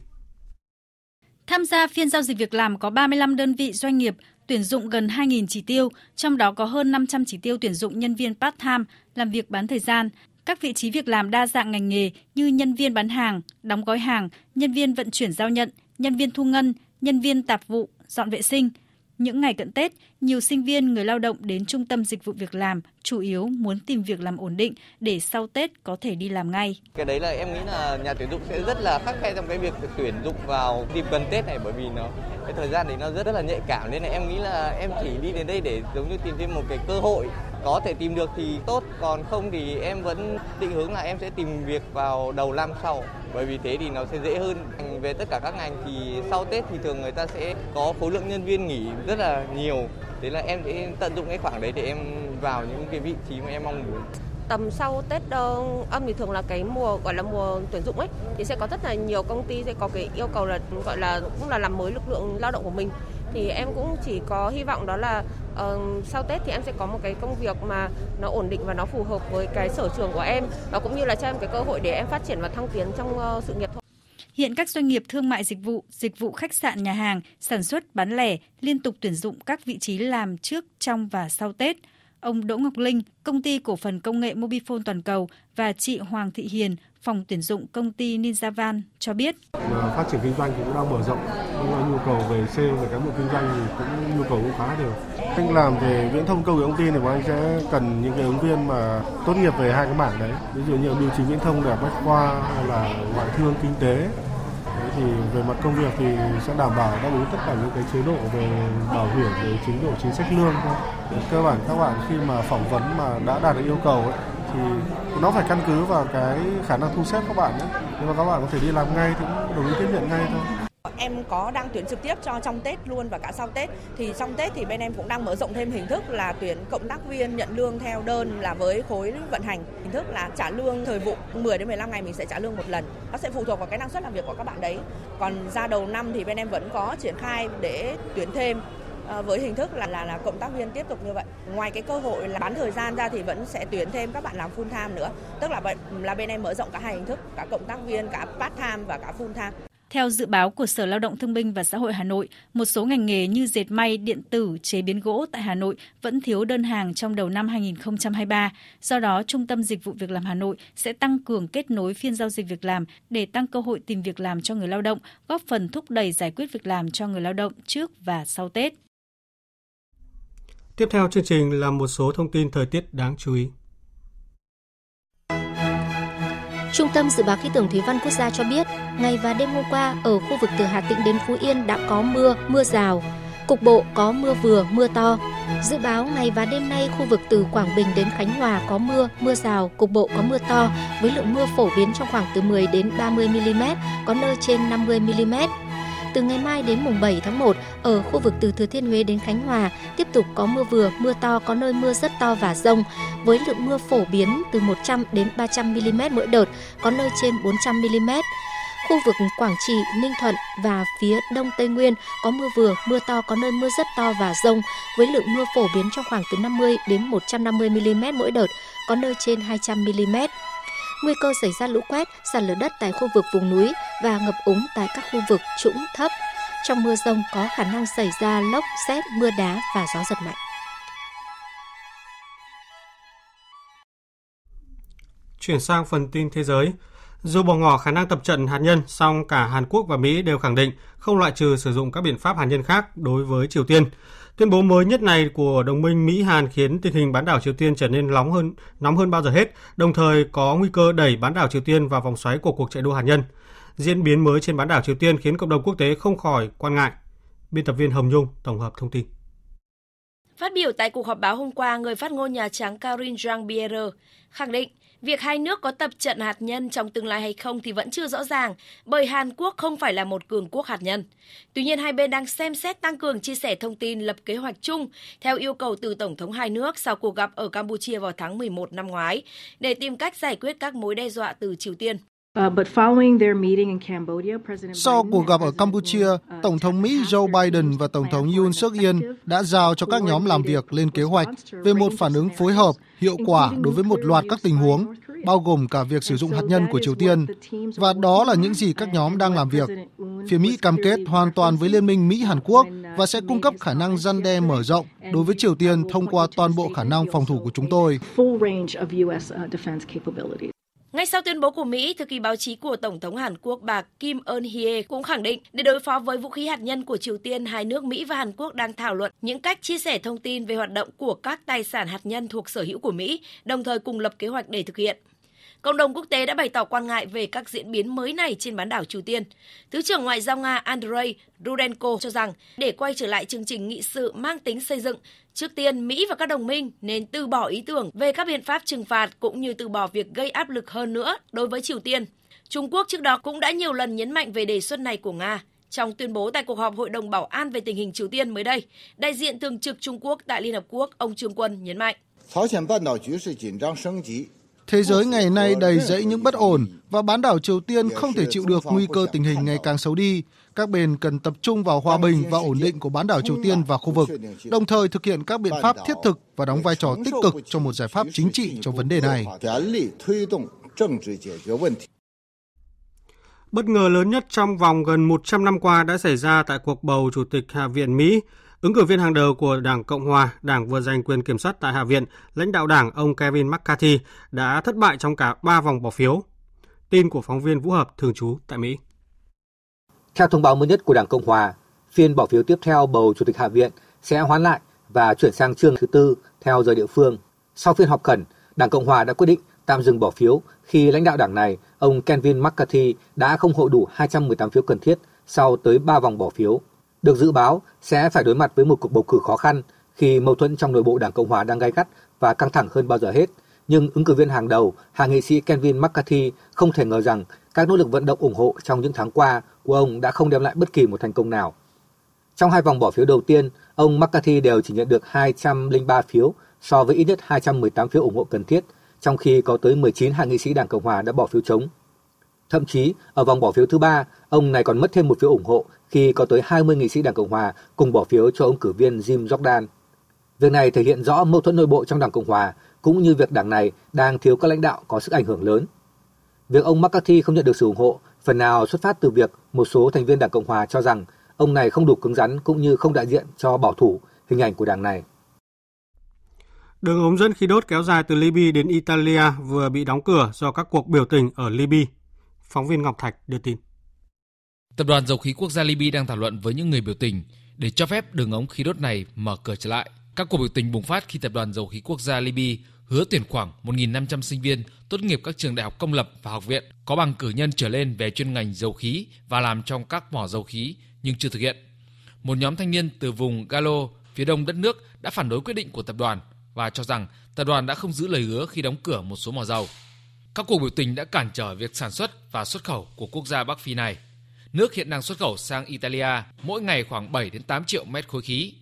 Tham gia phiên giao dịch việc làm có 35 đơn vị doanh nghiệp tuyển dụng gần 2.000 chỉ tiêu, trong đó có hơn 500 chỉ tiêu tuyển dụng nhân viên part-time làm việc bán thời gian. Các vị trí việc làm đa dạng ngành nghề như nhân viên bán hàng, đóng gói hàng, nhân viên vận chuyển giao nhận, nhân viên thu ngân, nhân viên tạp vụ, dọn vệ sinh – những ngày cận Tết, nhiều sinh viên, người lao động đến trung tâm dịch vụ việc làm chủ yếu muốn tìm việc làm ổn định để sau Tết có thể đi làm ngay. Cái đấy là em nghĩ là nhà tuyển dụng sẽ rất là khắc khe trong cái việc tuyển dụng vào dịp gần Tết này bởi vì nó cái thời gian đấy nó rất rất là nhạy cảm nên là em nghĩ là em chỉ đi đến đây để giống như tìm thêm một cái cơ hội có thể tìm được thì tốt, còn không thì em vẫn định hướng là em sẽ tìm việc vào đầu năm sau. Bởi vì thế thì nó sẽ dễ hơn. Về tất cả các ngành thì sau Tết thì thường người ta sẽ có khối lượng nhân viên nghỉ rất là nhiều. Thế là em sẽ tận dụng cái khoảng đấy để em vào những cái vị trí mà em mong muốn tầm sau Tết ờ, âm thì thường là cái mùa gọi là mùa tuyển dụng ấy thì sẽ có rất là nhiều công ty sẽ có cái yêu cầu là gọi là cũng là làm mới lực lượng lao động của mình thì em cũng chỉ có hy vọng đó là uh, sau Tết thì em sẽ có một cái công việc mà nó ổn định và nó phù hợp với cái sở trường của em và cũng như là cho em cái cơ hội để em phát triển và thăng tiến trong uh, sự nghiệp thôi. Hiện các doanh nghiệp thương mại dịch vụ, dịch vụ khách sạn nhà hàng, sản xuất bán lẻ liên tục tuyển dụng các vị trí làm trước, trong và sau Tết. Ông Đỗ Ngọc Linh, công ty cổ phần công nghệ Mobifone toàn cầu và chị Hoàng Thị Hiền, phòng tuyển dụng công ty Ninjavan cho biết. Phát triển kinh doanh cũng đang mở rộng, nhưng nhu cầu về sale về cán bộ kinh doanh thì cũng nhu cầu cũng khá đều. Anh làm về viễn thông công nghệ thông tin thì anh sẽ cần những cái ứng viên mà tốt nghiệp về hai cái mảng đấy. Ví dụ như bưu chính viễn thông đại bách khoa hay là ngoại thương kinh tế thì về mặt công việc thì sẽ đảm bảo đáp ứng tất cả những cái chế độ về bảo hiểm về chính độ chính sách lương thôi cơ bản các bạn khi mà phỏng vấn mà đã đạt được yêu cầu ấy, thì nó phải căn cứ vào cái khả năng thu xếp các bạn ấy. nhưng mà các bạn có thể đi làm ngay thì cũng đồng ý tiếp nhận ngay thôi. Em có đang tuyển trực tiếp cho trong Tết luôn và cả sau Tết. Thì trong Tết thì bên em cũng đang mở rộng thêm hình thức là tuyển cộng tác viên nhận lương theo đơn là với khối vận hành. Hình thức là trả lương thời vụ 10 đến 15 ngày mình sẽ trả lương một lần. Nó sẽ phụ thuộc vào cái năng suất làm việc của các bạn đấy. Còn ra đầu năm thì bên em vẫn có triển khai để tuyển thêm. Ờ, với hình thức là là là cộng tác viên tiếp tục như vậy. Ngoài cái cơ hội là bán thời gian ra thì vẫn sẽ tuyển thêm các bạn làm full time nữa. Tức là là bên em mở rộng cả hai hình thức, cả cộng tác viên, cả part time và cả full time. Theo dự báo của Sở Lao động Thương binh và Xã hội Hà Nội, một số ngành nghề như dệt may, điện tử, chế biến gỗ tại Hà Nội vẫn thiếu đơn hàng trong đầu năm 2023. Do đó, Trung tâm Dịch vụ Việc làm Hà Nội sẽ tăng cường kết nối phiên giao dịch việc làm để tăng cơ hội tìm việc làm cho người lao động, góp phần thúc đẩy giải quyết việc làm cho người lao động trước và sau Tết. Tiếp theo chương trình là một số thông tin thời tiết đáng chú ý. Trung tâm Dự báo Khí tượng Thủy văn Quốc gia cho biết, ngày và đêm hôm qua ở khu vực từ Hà Tĩnh đến Phú Yên đã có mưa, mưa rào. Cục bộ có mưa vừa, mưa to. Dự báo ngày và đêm nay khu vực từ Quảng Bình đến Khánh Hòa có mưa, mưa rào, cục bộ có mưa to với lượng mưa phổ biến trong khoảng từ 10 đến 30 mm, có nơi trên 50 mm. Từ ngày mai đến mùng 7 tháng 1, ở khu vực từ Thừa Thiên Huế đến Khánh Hòa tiếp tục có mưa vừa, mưa to, có nơi mưa rất to và rông, với lượng mưa phổ biến từ 100 đến 300 mm mỗi đợt, có nơi trên 400 mm. Khu vực Quảng Trị, Ninh Thuận và phía Đông Tây Nguyên có mưa vừa, mưa to, có nơi mưa rất to và rông, với lượng mưa phổ biến trong khoảng từ 50 đến 150 mm mỗi đợt, có nơi trên 200 mm nguy cơ xảy ra lũ quét, sạt lở đất tại khu vực vùng núi và ngập úng tại các khu vực trũng thấp. Trong mưa rông có khả năng xảy ra lốc, xét, mưa đá và gió giật mạnh. Chuyển sang phần tin thế giới. Dù bỏ ngỏ khả năng tập trận hạt nhân, song cả Hàn Quốc và Mỹ đều khẳng định không loại trừ sử dụng các biện pháp hạt nhân khác đối với Triều Tiên. Tuyên bố mới nhất này của đồng minh Mỹ-Hàn khiến tình hình bán đảo Triều Tiên trở nên nóng hơn nóng hơn bao giờ hết, đồng thời có nguy cơ đẩy bán đảo Triều Tiên vào vòng xoáy của cuộc chạy đua hạt nhân. Diễn biến mới trên bán đảo Triều Tiên khiến cộng đồng quốc tế không khỏi quan ngại. Biên tập viên Hồng Nhung tổng hợp thông tin. Phát biểu tại cuộc họp báo hôm qua, người phát ngôn Nhà Trắng Karine Jean-Pierre khẳng định Việc hai nước có tập trận hạt nhân trong tương lai hay không thì vẫn chưa rõ ràng, bởi Hàn Quốc không phải là một cường quốc hạt nhân. Tuy nhiên, hai bên đang xem xét tăng cường chia sẻ thông tin lập kế hoạch chung theo yêu cầu từ Tổng thống hai nước sau cuộc gặp ở Campuchia vào tháng 11 năm ngoái để tìm cách giải quyết các mối đe dọa từ Triều Tiên. Uh, Sau cuộc gặp ở Campuchia, uh, Tổng thống Mỹ Joe Biden và Tổng thống Yoon suk yeol đã giao cho các nhóm làm việc lên kế hoạch về một phản ứng phối hợp hiệu quả đối với một loạt các tình huống, bao gồm cả việc sử dụng hạt nhân của Triều Tiên. Và đó là những gì các nhóm đang làm việc. Phía Mỹ cam kết hoàn toàn với Liên minh Mỹ-Hàn Quốc và sẽ cung cấp khả năng răn đe mở rộng đối với Triều Tiên thông qua toàn bộ khả năng phòng thủ của chúng tôi. Ngay sau tuyên bố của Mỹ, thư ký báo chí của Tổng thống Hàn Quốc bà Kim Eun Hye cũng khẳng định để đối phó với vũ khí hạt nhân của Triều Tiên, hai nước Mỹ và Hàn Quốc đang thảo luận những cách chia sẻ thông tin về hoạt động của các tài sản hạt nhân thuộc sở hữu của Mỹ, đồng thời cùng lập kế hoạch để thực hiện. Cộng đồng quốc tế đã bày tỏ quan ngại về các diễn biến mới này trên bán đảo Triều Tiên. Thứ trưởng Ngoại giao Nga Andrei Rudenko cho rằng để quay trở lại chương trình nghị sự mang tính xây dựng, trước tiên Mỹ và các đồng minh nên từ bỏ ý tưởng về các biện pháp trừng phạt cũng như từ bỏ việc gây áp lực hơn nữa đối với Triều Tiên. Trung Quốc trước đó cũng đã nhiều lần nhấn mạnh về đề xuất này của Nga. Trong tuyên bố tại cuộc họp Hội đồng Bảo an về tình hình Triều Tiên mới đây, đại diện thường trực Trung Quốc tại Liên Hợp Quốc ông Trương Quân nhấn mạnh. Thế giới ngày nay đầy dẫy những bất ổn và bán đảo Triều Tiên không thể chịu được nguy cơ tình hình ngày càng xấu đi. Các bên cần tập trung vào hòa bình và ổn định của bán đảo Triều Tiên và khu vực, đồng thời thực hiện các biện pháp thiết thực và đóng vai trò tích cực cho một giải pháp chính trị cho vấn đề này. Bất ngờ lớn nhất trong vòng gần 100 năm qua đã xảy ra tại cuộc bầu Chủ tịch Hạ viện Mỹ. Ứng cử viên hàng đầu của Đảng Cộng Hòa, đảng vừa giành quyền kiểm soát tại Hạ viện, lãnh đạo đảng ông Kevin McCarthy đã thất bại trong cả 3 vòng bỏ phiếu. Tin của phóng viên Vũ Hợp thường trú tại Mỹ. Theo thông báo mới nhất của Đảng Cộng Hòa, phiên bỏ phiếu tiếp theo bầu Chủ tịch Hạ viện sẽ hoán lại và chuyển sang chương thứ tư theo giờ địa phương. Sau phiên họp khẩn, Đảng Cộng Hòa đã quyết định tạm dừng bỏ phiếu khi lãnh đạo đảng này, ông Kevin McCarthy, đã không hội đủ 218 phiếu cần thiết sau tới 3 vòng bỏ phiếu. Được dự báo sẽ phải đối mặt với một cuộc bầu cử khó khăn khi mâu thuẫn trong nội bộ Đảng Cộng hòa đang gay gắt và căng thẳng hơn bao giờ hết. Nhưng ứng cử viên hàng đầu, hạ nghị sĩ Kevin McCarthy không thể ngờ rằng các nỗ lực vận động ủng hộ trong những tháng qua của ông đã không đem lại bất kỳ một thành công nào. Trong hai vòng bỏ phiếu đầu tiên, ông McCarthy đều chỉ nhận được 203 phiếu so với ít nhất 218 phiếu ủng hộ cần thiết trong khi có tới 19 hạ nghị sĩ Đảng Cộng hòa đã bỏ phiếu chống. Thậm chí, ở vòng bỏ phiếu thứ ba, ông này còn mất thêm một phiếu ủng hộ khi có tới 20 nghị sĩ Đảng Cộng hòa cùng bỏ phiếu cho ứng cử viên Jim Jordan. Việc này thể hiện rõ mâu thuẫn nội bộ trong Đảng Cộng hòa cũng như việc đảng này đang thiếu các lãnh đạo có sức ảnh hưởng lớn. Việc ông McCarthy không nhận được sự ủng hộ phần nào xuất phát từ việc một số thành viên Đảng Cộng hòa cho rằng ông này không đủ cứng rắn cũng như không đại diện cho bảo thủ hình ảnh của đảng này. Đường ống dẫn khí đốt kéo dài từ Libya đến Italia vừa bị đóng cửa do các cuộc biểu tình ở Libya. Phóng viên Ngọc Thạch đưa tin. Tập đoàn Dầu khí Quốc gia Libya đang thảo luận với những người biểu tình để cho phép đường ống khí đốt này mở cửa trở lại. Các cuộc biểu tình bùng phát khi Tập đoàn Dầu khí Quốc gia Libya hứa tuyển khoảng 1.500 sinh viên tốt nghiệp các trường đại học công lập và học viện có bằng cử nhân trở lên về chuyên ngành dầu khí và làm trong các mỏ dầu khí nhưng chưa thực hiện. Một nhóm thanh niên từ vùng Galo, phía đông đất nước đã phản đối quyết định của tập đoàn và cho rằng tập đoàn đã không giữ lời hứa khi đóng cửa một số mỏ dầu. Các cuộc biểu tình đã cản trở việc sản xuất và xuất khẩu của quốc gia Bắc Phi này. Nước hiện đang xuất khẩu sang Italia mỗi ngày khoảng 7 đến 8 triệu mét khối khí.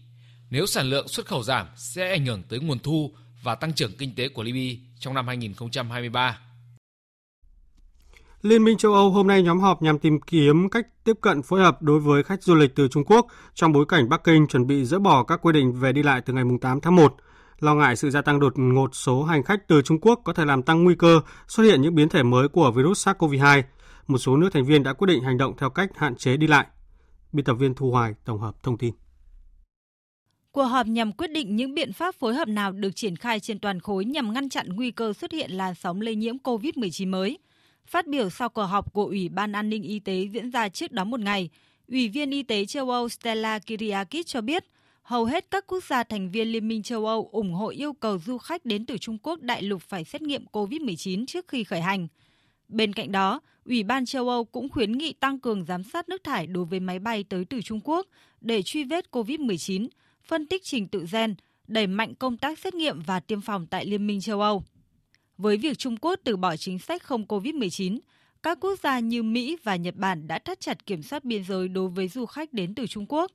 Nếu sản lượng xuất khẩu giảm, sẽ ảnh hưởng tới nguồn thu và tăng trưởng kinh tế của Libya trong năm 2023. Liên minh châu Âu hôm nay nhóm họp nhằm tìm kiếm cách tiếp cận phối hợp đối với khách du lịch từ Trung Quốc trong bối cảnh Bắc Kinh chuẩn bị dỡ bỏ các quy định về đi lại từ ngày 8 tháng 1. Lo ngại sự gia tăng đột ngột số hành khách từ Trung Quốc có thể làm tăng nguy cơ xuất hiện những biến thể mới của virus SARS-CoV-2. Một số nước thành viên đã quyết định hành động theo cách hạn chế đi lại. Biên tập viên Thu Hoài tổng hợp thông tin. Cuộc họp nhằm quyết định những biện pháp phối hợp nào được triển khai trên toàn khối nhằm ngăn chặn nguy cơ xuất hiện làn sóng lây nhiễm COVID-19 mới. Phát biểu sau cuộc họp của Ủy ban An ninh Y tế diễn ra trước đó một ngày, Ủy viên Y tế châu Âu Stella Kyriakis cho biết hầu hết các quốc gia thành viên Liên minh châu Âu ủng hộ yêu cầu du khách đến từ Trung Quốc đại lục phải xét nghiệm COVID-19 trước khi khởi hành. Bên cạnh đó, Ủy ban châu Âu cũng khuyến nghị tăng cường giám sát nước thải đối với máy bay tới từ Trung Quốc để truy vết COVID-19, phân tích trình tự gen, đẩy mạnh công tác xét nghiệm và tiêm phòng tại Liên minh châu Âu. Với việc Trung Quốc từ bỏ chính sách không COVID-19, các quốc gia như Mỹ và Nhật Bản đã thắt chặt kiểm soát biên giới đối với du khách đến từ Trung Quốc.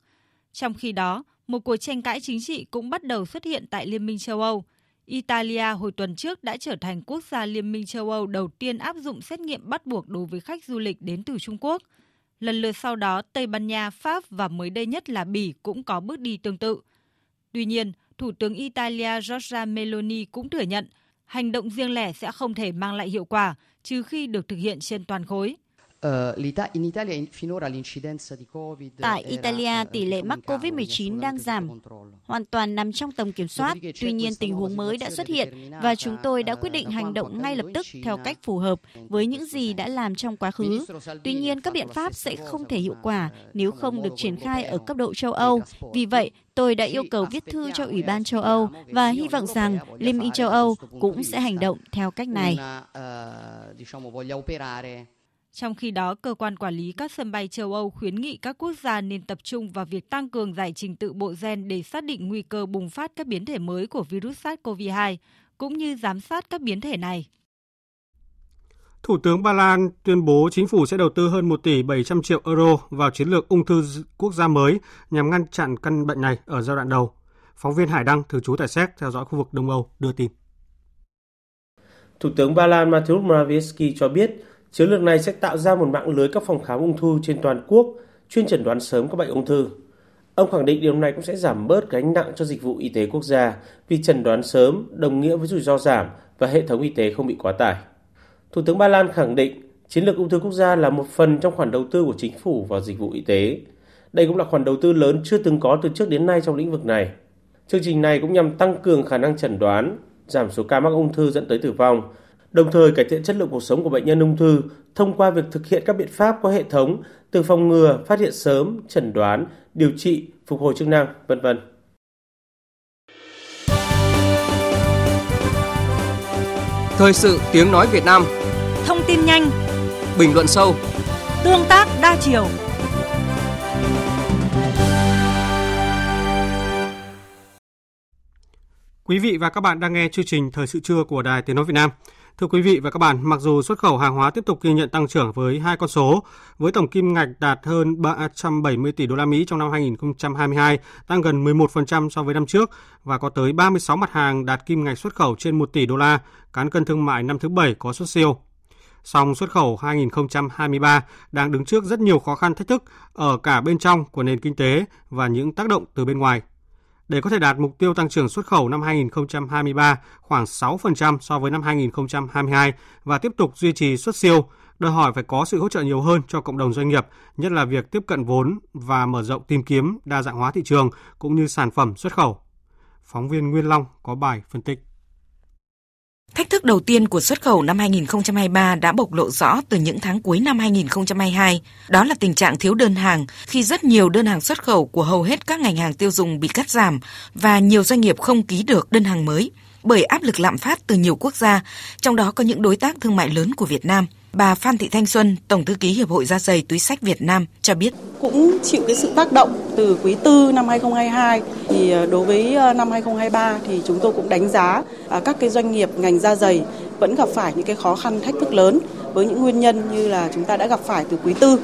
Trong khi đó, một cuộc tranh cãi chính trị cũng bắt đầu xuất hiện tại Liên minh châu Âu. Italia hồi tuần trước đã trở thành quốc gia Liên minh châu Âu đầu tiên áp dụng xét nghiệm bắt buộc đối với khách du lịch đến từ Trung Quốc. Lần lượt sau đó, Tây Ban Nha, Pháp và mới đây nhất là Bỉ cũng có bước đi tương tự. Tuy nhiên, Thủ tướng Italia Giorgia Meloni cũng thừa nhận hành động riêng lẻ sẽ không thể mang lại hiệu quả trừ khi được thực hiện trên toàn khối. Tại Italia, tỷ lệ mắc COVID-19 đang giảm, hoàn toàn nằm trong tầm kiểm soát. Tuy nhiên, tình huống mới đã xuất hiện và chúng tôi đã quyết định hành động ngay lập tức theo cách phù hợp với những gì đã làm trong quá khứ. Tuy nhiên, các biện pháp sẽ không thể hiệu quả nếu không được triển khai ở cấp độ châu Âu. Vì vậy, tôi đã yêu cầu viết thư cho Ủy ban châu Âu và hy vọng rằng Liên minh châu Âu cũng sẽ hành động theo cách này. Trong khi đó, cơ quan quản lý các sân bay châu Âu khuyến nghị các quốc gia nên tập trung vào việc tăng cường giải trình tự bộ gen để xác định nguy cơ bùng phát các biến thể mới của virus SARS-CoV-2, cũng như giám sát các biến thể này. Thủ tướng Ba Lan tuyên bố chính phủ sẽ đầu tư hơn 1 tỷ 700 triệu euro vào chiến lược ung thư quốc gia mới nhằm ngăn chặn căn bệnh này ở giai đoạn đầu. Phóng viên Hải Đăng, thường trú tại Séc, theo dõi khu vực Đông Âu, đưa tin. Thủ tướng Ba Lan Mateusz Morawiecki cho biết Chiến lược này sẽ tạo ra một mạng lưới các phòng khám ung thư trên toàn quốc, chuyên chẩn đoán sớm các bệnh ung thư. Ông khẳng định điều này cũng sẽ giảm bớt gánh nặng cho dịch vụ y tế quốc gia vì chẩn đoán sớm đồng nghĩa với rủi ro giảm và hệ thống y tế không bị quá tải. Thủ tướng Ba Lan khẳng định chiến lược ung thư quốc gia là một phần trong khoản đầu tư của chính phủ vào dịch vụ y tế. Đây cũng là khoản đầu tư lớn chưa từng có từ trước đến nay trong lĩnh vực này. Chương trình này cũng nhằm tăng cường khả năng chẩn đoán, giảm số ca mắc ung thư dẫn tới tử vong đồng thời cải thiện chất lượng cuộc sống của bệnh nhân ung thư thông qua việc thực hiện các biện pháp có hệ thống từ phòng ngừa, phát hiện sớm, chẩn đoán, điều trị, phục hồi chức năng, vân vân. Thời sự tiếng nói Việt Nam Thông tin nhanh Bình luận sâu Tương tác đa chiều Quý vị và các bạn đang nghe chương trình Thời sự trưa của Đài Tiếng Nói Việt Nam. Thưa quý vị và các bạn, mặc dù xuất khẩu hàng hóa tiếp tục ghi nhận tăng trưởng với hai con số, với tổng kim ngạch đạt hơn 370 tỷ đô la Mỹ trong năm 2022, tăng gần 11% so với năm trước và có tới 36 mặt hàng đạt kim ngạch xuất khẩu trên 1 tỷ đô la, cán cân thương mại năm thứ bảy có xuất siêu. Song xuất khẩu 2023 đang đứng trước rất nhiều khó khăn thách thức ở cả bên trong của nền kinh tế và những tác động từ bên ngoài. Để có thể đạt mục tiêu tăng trưởng xuất khẩu năm 2023 khoảng 6% so với năm 2022 và tiếp tục duy trì xuất siêu, đòi hỏi phải có sự hỗ trợ nhiều hơn cho cộng đồng doanh nghiệp, nhất là việc tiếp cận vốn và mở rộng tìm kiếm đa dạng hóa thị trường cũng như sản phẩm xuất khẩu. Phóng viên Nguyên Long có bài phân tích. Thách thức đầu tiên của xuất khẩu năm 2023 đã bộc lộ rõ từ những tháng cuối năm 2022, đó là tình trạng thiếu đơn hàng khi rất nhiều đơn hàng xuất khẩu của hầu hết các ngành hàng tiêu dùng bị cắt giảm và nhiều doanh nghiệp không ký được đơn hàng mới bởi áp lực lạm phát từ nhiều quốc gia, trong đó có những đối tác thương mại lớn của Việt Nam – Bà Phan Thị Thanh Xuân, Tổng thư ký Hiệp hội Da giày túi sách Việt Nam cho biết. Cũng chịu cái sự tác động từ quý tư năm 2022 thì ờ, đối với ờ, năm 2023 thì chúng tôi cũng đánh giá à, các cái doanh nghiệp ngành da giày vẫn gặp phải những cái khó khăn thách thức lớn với những nguyên nhân như là chúng ta đã gặp phải từ quý tư.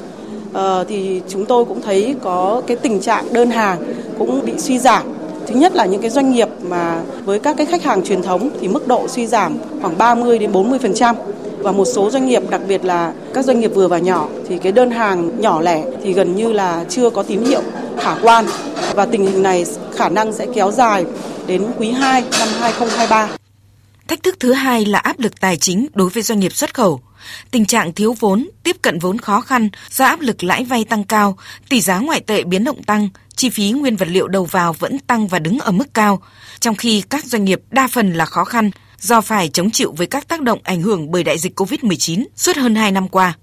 À, thì chúng tôi cũng thấy có cái tình trạng đơn hàng cũng bị suy giảm. Thứ nhất là những cái doanh nghiệp mà với các cái khách hàng truyền thống thì mức độ suy giảm khoảng 30 đến 40% và một số doanh nghiệp đặc biệt là các doanh nghiệp vừa và nhỏ thì cái đơn hàng nhỏ lẻ thì gần như là chưa có tín hiệu khả quan và tình hình này khả năng sẽ kéo dài đến quý 2 năm 2023. Thách thức thứ hai là áp lực tài chính đối với doanh nghiệp xuất khẩu. Tình trạng thiếu vốn, tiếp cận vốn khó khăn do áp lực lãi vay tăng cao, tỷ giá ngoại tệ biến động tăng, chi phí nguyên vật liệu đầu vào vẫn tăng và đứng ở mức cao, trong khi các doanh nghiệp đa phần là khó khăn do phải chống chịu với các tác động ảnh hưởng bởi đại dịch COVID-19 suốt hơn 2 năm qua.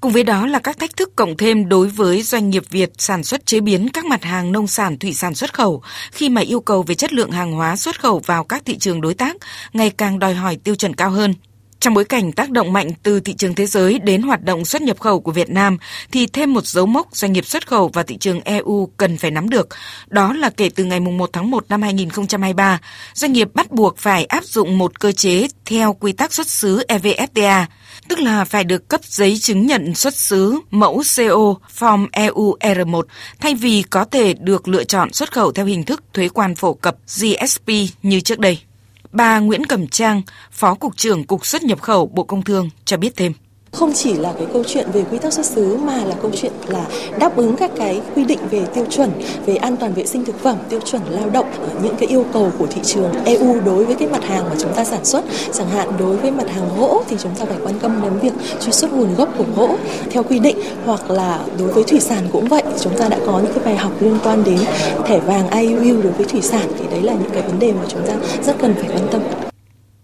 Cùng với đó là các thách thức cộng thêm đối với doanh nghiệp Việt sản xuất chế biến các mặt hàng nông sản thủy sản xuất khẩu, khi mà yêu cầu về chất lượng hàng hóa xuất khẩu vào các thị trường đối tác ngày càng đòi hỏi tiêu chuẩn cao hơn. Trong bối cảnh tác động mạnh từ thị trường thế giới đến hoạt động xuất nhập khẩu của Việt Nam thì thêm một dấu mốc doanh nghiệp xuất khẩu vào thị trường EU cần phải nắm được. Đó là kể từ ngày 1 tháng 1 năm 2023, doanh nghiệp bắt buộc phải áp dụng một cơ chế theo quy tắc xuất xứ EVFTA, tức là phải được cấp giấy chứng nhận xuất xứ mẫu CO Form EU R1 thay vì có thể được lựa chọn xuất khẩu theo hình thức thuế quan phổ cập GSP như trước đây. Bà Nguyễn Cẩm Trang, Phó Cục trưởng Cục xuất nhập khẩu Bộ Công Thương cho biết thêm. Không chỉ là cái câu chuyện về quy tắc xuất xứ mà là câu chuyện là đáp ứng các cái quy định về tiêu chuẩn về an toàn vệ sinh thực phẩm, tiêu chuẩn lao động, những cái yêu cầu của thị trường EU đối với cái mặt hàng mà chúng ta sản xuất. Chẳng hạn đối với mặt hàng gỗ thì chúng ta phải quan tâm đến việc truy xuất nguồn gốc của gỗ theo quy định hoặc là đối với thủy sản cũng vậy. Chúng ta đã có những cái bài học liên quan đến thẻ vàng IUU đối với thủy sản thì đấy là những cái vấn đề mà chúng ta rất cần phải quan tâm.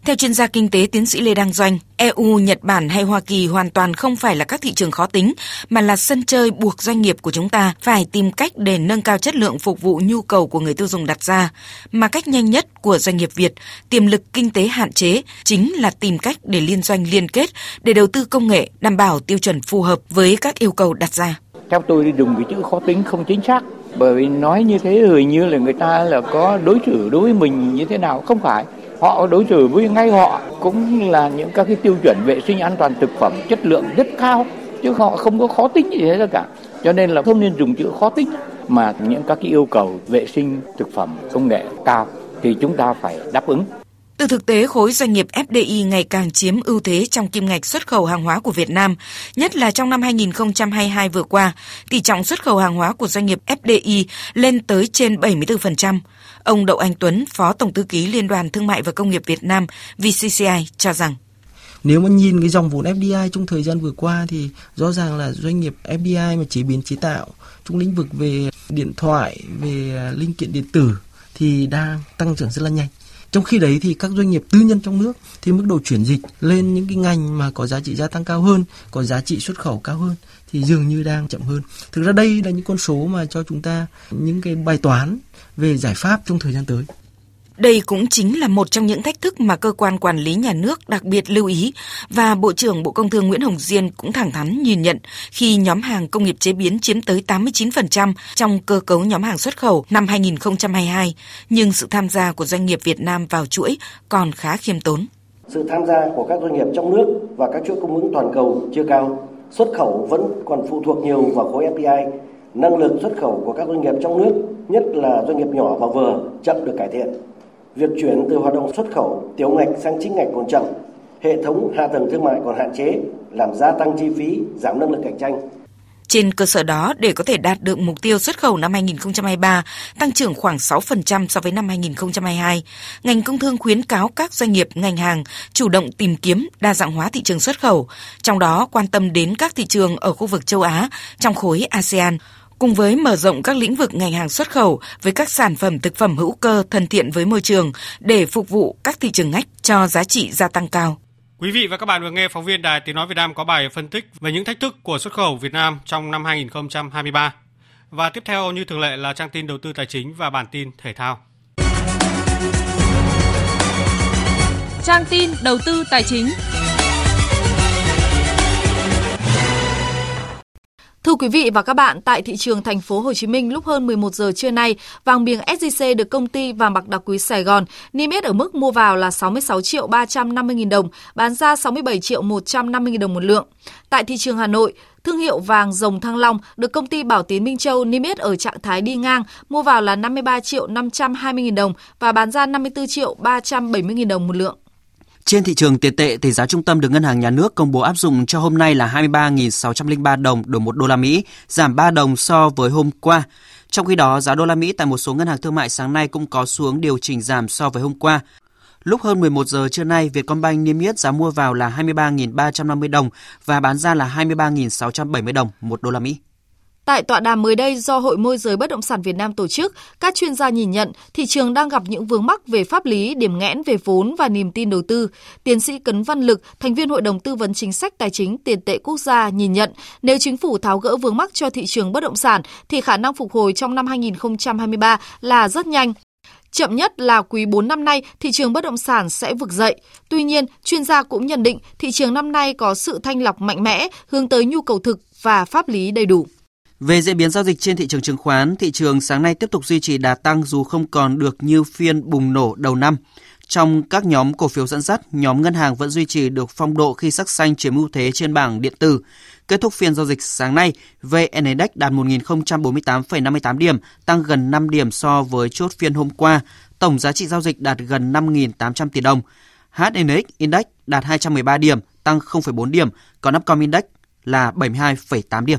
Theo chuyên gia kinh tế tiến sĩ Lê Đăng Doanh, EU, Nhật Bản hay Hoa Kỳ hoàn toàn không phải là các thị trường khó tính, mà là sân chơi buộc doanh nghiệp của chúng ta phải tìm cách để nâng cao chất lượng phục vụ nhu cầu của người tiêu dùng đặt ra. Mà cách nhanh nhất của doanh nghiệp Việt, tiềm lực kinh tế hạn chế, chính là tìm cách để liên doanh liên kết, để đầu tư công nghệ, đảm bảo tiêu chuẩn phù hợp với các yêu cầu đặt ra. Theo tôi dùng cái chữ khó tính không chính xác, bởi vì nói như thế hình như là người ta là có đối xử đối với mình như thế nào, không phải họ đối xử với ngay họ cũng là những các cái tiêu chuẩn vệ sinh an toàn thực phẩm chất lượng rất cao, chứ họ không có khó tính gì hết cả. Cho nên là không nên dùng chữ khó tính mà những các cái yêu cầu vệ sinh thực phẩm công nghệ cao thì chúng ta phải đáp ứng từ thực tế, khối doanh nghiệp FDI ngày càng chiếm ưu thế trong kim ngạch xuất khẩu hàng hóa của Việt Nam, nhất là trong năm 2022 vừa qua, tỷ trọng xuất khẩu hàng hóa của doanh nghiệp FDI lên tới trên 74%. Ông Đậu Anh Tuấn, Phó Tổng thư ký Liên đoàn Thương mại và Công nghiệp Việt Nam VCCI cho rằng nếu mà nhìn cái dòng vốn FDI trong thời gian vừa qua thì rõ ràng là doanh nghiệp FDI mà chế biến chế tạo trong lĩnh vực về điện thoại, về linh kiện điện tử thì đang tăng trưởng rất là nhanh. Trong khi đấy thì các doanh nghiệp tư nhân trong nước thì mức độ chuyển dịch lên những cái ngành mà có giá trị gia tăng cao hơn, có giá trị xuất khẩu cao hơn thì dường như đang chậm hơn. Thực ra đây là những con số mà cho chúng ta những cái bài toán về giải pháp trong thời gian tới. Đây cũng chính là một trong những thách thức mà cơ quan quản lý nhà nước đặc biệt lưu ý và Bộ trưởng Bộ Công Thương Nguyễn Hồng Diên cũng thẳng thắn nhìn nhận khi nhóm hàng công nghiệp chế biến chiếm tới 89% trong cơ cấu nhóm hàng xuất khẩu năm 2022, nhưng sự tham gia của doanh nghiệp Việt Nam vào chuỗi còn khá khiêm tốn. Sự tham gia của các doanh nghiệp trong nước và các chuỗi cung ứng toàn cầu chưa cao, xuất khẩu vẫn còn phụ thuộc nhiều vào khối FDI, năng lực xuất khẩu của các doanh nghiệp trong nước, nhất là doanh nghiệp nhỏ và vừa, chậm được cải thiện. Việc chuyển từ hoạt động xuất khẩu tiểu ngạch sang chính ngạch còn chậm, hệ thống hạ tầng thương mại còn hạn chế, làm gia tăng chi phí, giảm năng lực cạnh tranh. Trên cơ sở đó, để có thể đạt được mục tiêu xuất khẩu năm 2023 tăng trưởng khoảng 6% so với năm 2022, ngành công thương khuyến cáo các doanh nghiệp ngành hàng chủ động tìm kiếm đa dạng hóa thị trường xuất khẩu, trong đó quan tâm đến các thị trường ở khu vực châu Á trong khối ASEAN, cùng với mở rộng các lĩnh vực ngành hàng xuất khẩu với các sản phẩm thực phẩm hữu cơ thân thiện với môi trường để phục vụ các thị trường ngách cho giá trị gia tăng cao. Quý vị và các bạn vừa nghe phóng viên Đài Tiếng Nói Việt Nam có bài phân tích về những thách thức của xuất khẩu Việt Nam trong năm 2023. Và tiếp theo như thường lệ là trang tin đầu tư tài chính và bản tin thể thao. Trang tin đầu tư tài chính Thưa quý vị và các bạn, tại thị trường thành phố Hồ Chí Minh lúc hơn 11 giờ trưa nay, vàng miếng SJC được công ty vàng bạc đá quý Sài Gòn niêm yết ở mức mua vào là 66 triệu 350 000 đồng, bán ra 67 triệu 150 000 đồng một lượng. Tại thị trường Hà Nội, Thương hiệu vàng rồng Thăng Long được công ty Bảo Tín Minh Châu niêm yết ở trạng thái đi ngang, mua vào là 53 triệu 520 000 đồng và bán ra 54 triệu 370 000 đồng một lượng. Trên thị trường tiền tệ, tỷ giá trung tâm được Ngân hàng Nhà nước công bố áp dụng cho hôm nay là 23.603 đồng đổi 1 đô la Mỹ, giảm 3 đồng so với hôm qua. Trong khi đó, giá đô la Mỹ tại một số ngân hàng thương mại sáng nay cũng có xuống điều chỉnh giảm so với hôm qua. Lúc hơn 11 giờ trưa nay, Vietcombank niêm yết giá mua vào là 23.350 đồng và bán ra là 23.670 đồng 1 đô la Mỹ. Tại tọa đàm mới đây do Hội môi giới bất động sản Việt Nam tổ chức, các chuyên gia nhìn nhận thị trường đang gặp những vướng mắc về pháp lý, điểm nghẽn về vốn và niềm tin đầu tư. Tiến sĩ Cấn Văn Lực, thành viên Hội đồng tư vấn chính sách tài chính tiền tệ quốc gia nhìn nhận, nếu chính phủ tháo gỡ vướng mắc cho thị trường bất động sản thì khả năng phục hồi trong năm 2023 là rất nhanh. Chậm nhất là quý 4 năm nay, thị trường bất động sản sẽ vực dậy. Tuy nhiên, chuyên gia cũng nhận định thị trường năm nay có sự thanh lọc mạnh mẽ, hướng tới nhu cầu thực và pháp lý đầy đủ. Về diễn biến giao dịch trên thị trường chứng khoán, thị trường sáng nay tiếp tục duy trì đà tăng dù không còn được như phiên bùng nổ đầu năm. Trong các nhóm cổ phiếu dẫn dắt, nhóm ngân hàng vẫn duy trì được phong độ khi sắc xanh chiếm ưu thế trên bảng điện tử. Kết thúc phiên giao dịch sáng nay, VN Index đạt 1.048,58 điểm, tăng gần 5 điểm so với chốt phiên hôm qua. Tổng giá trị giao dịch đạt gần 5.800 tỷ đồng. HNX Index đạt 213 điểm, tăng 0,4 điểm, còn Upcom Index là 72,8 điểm.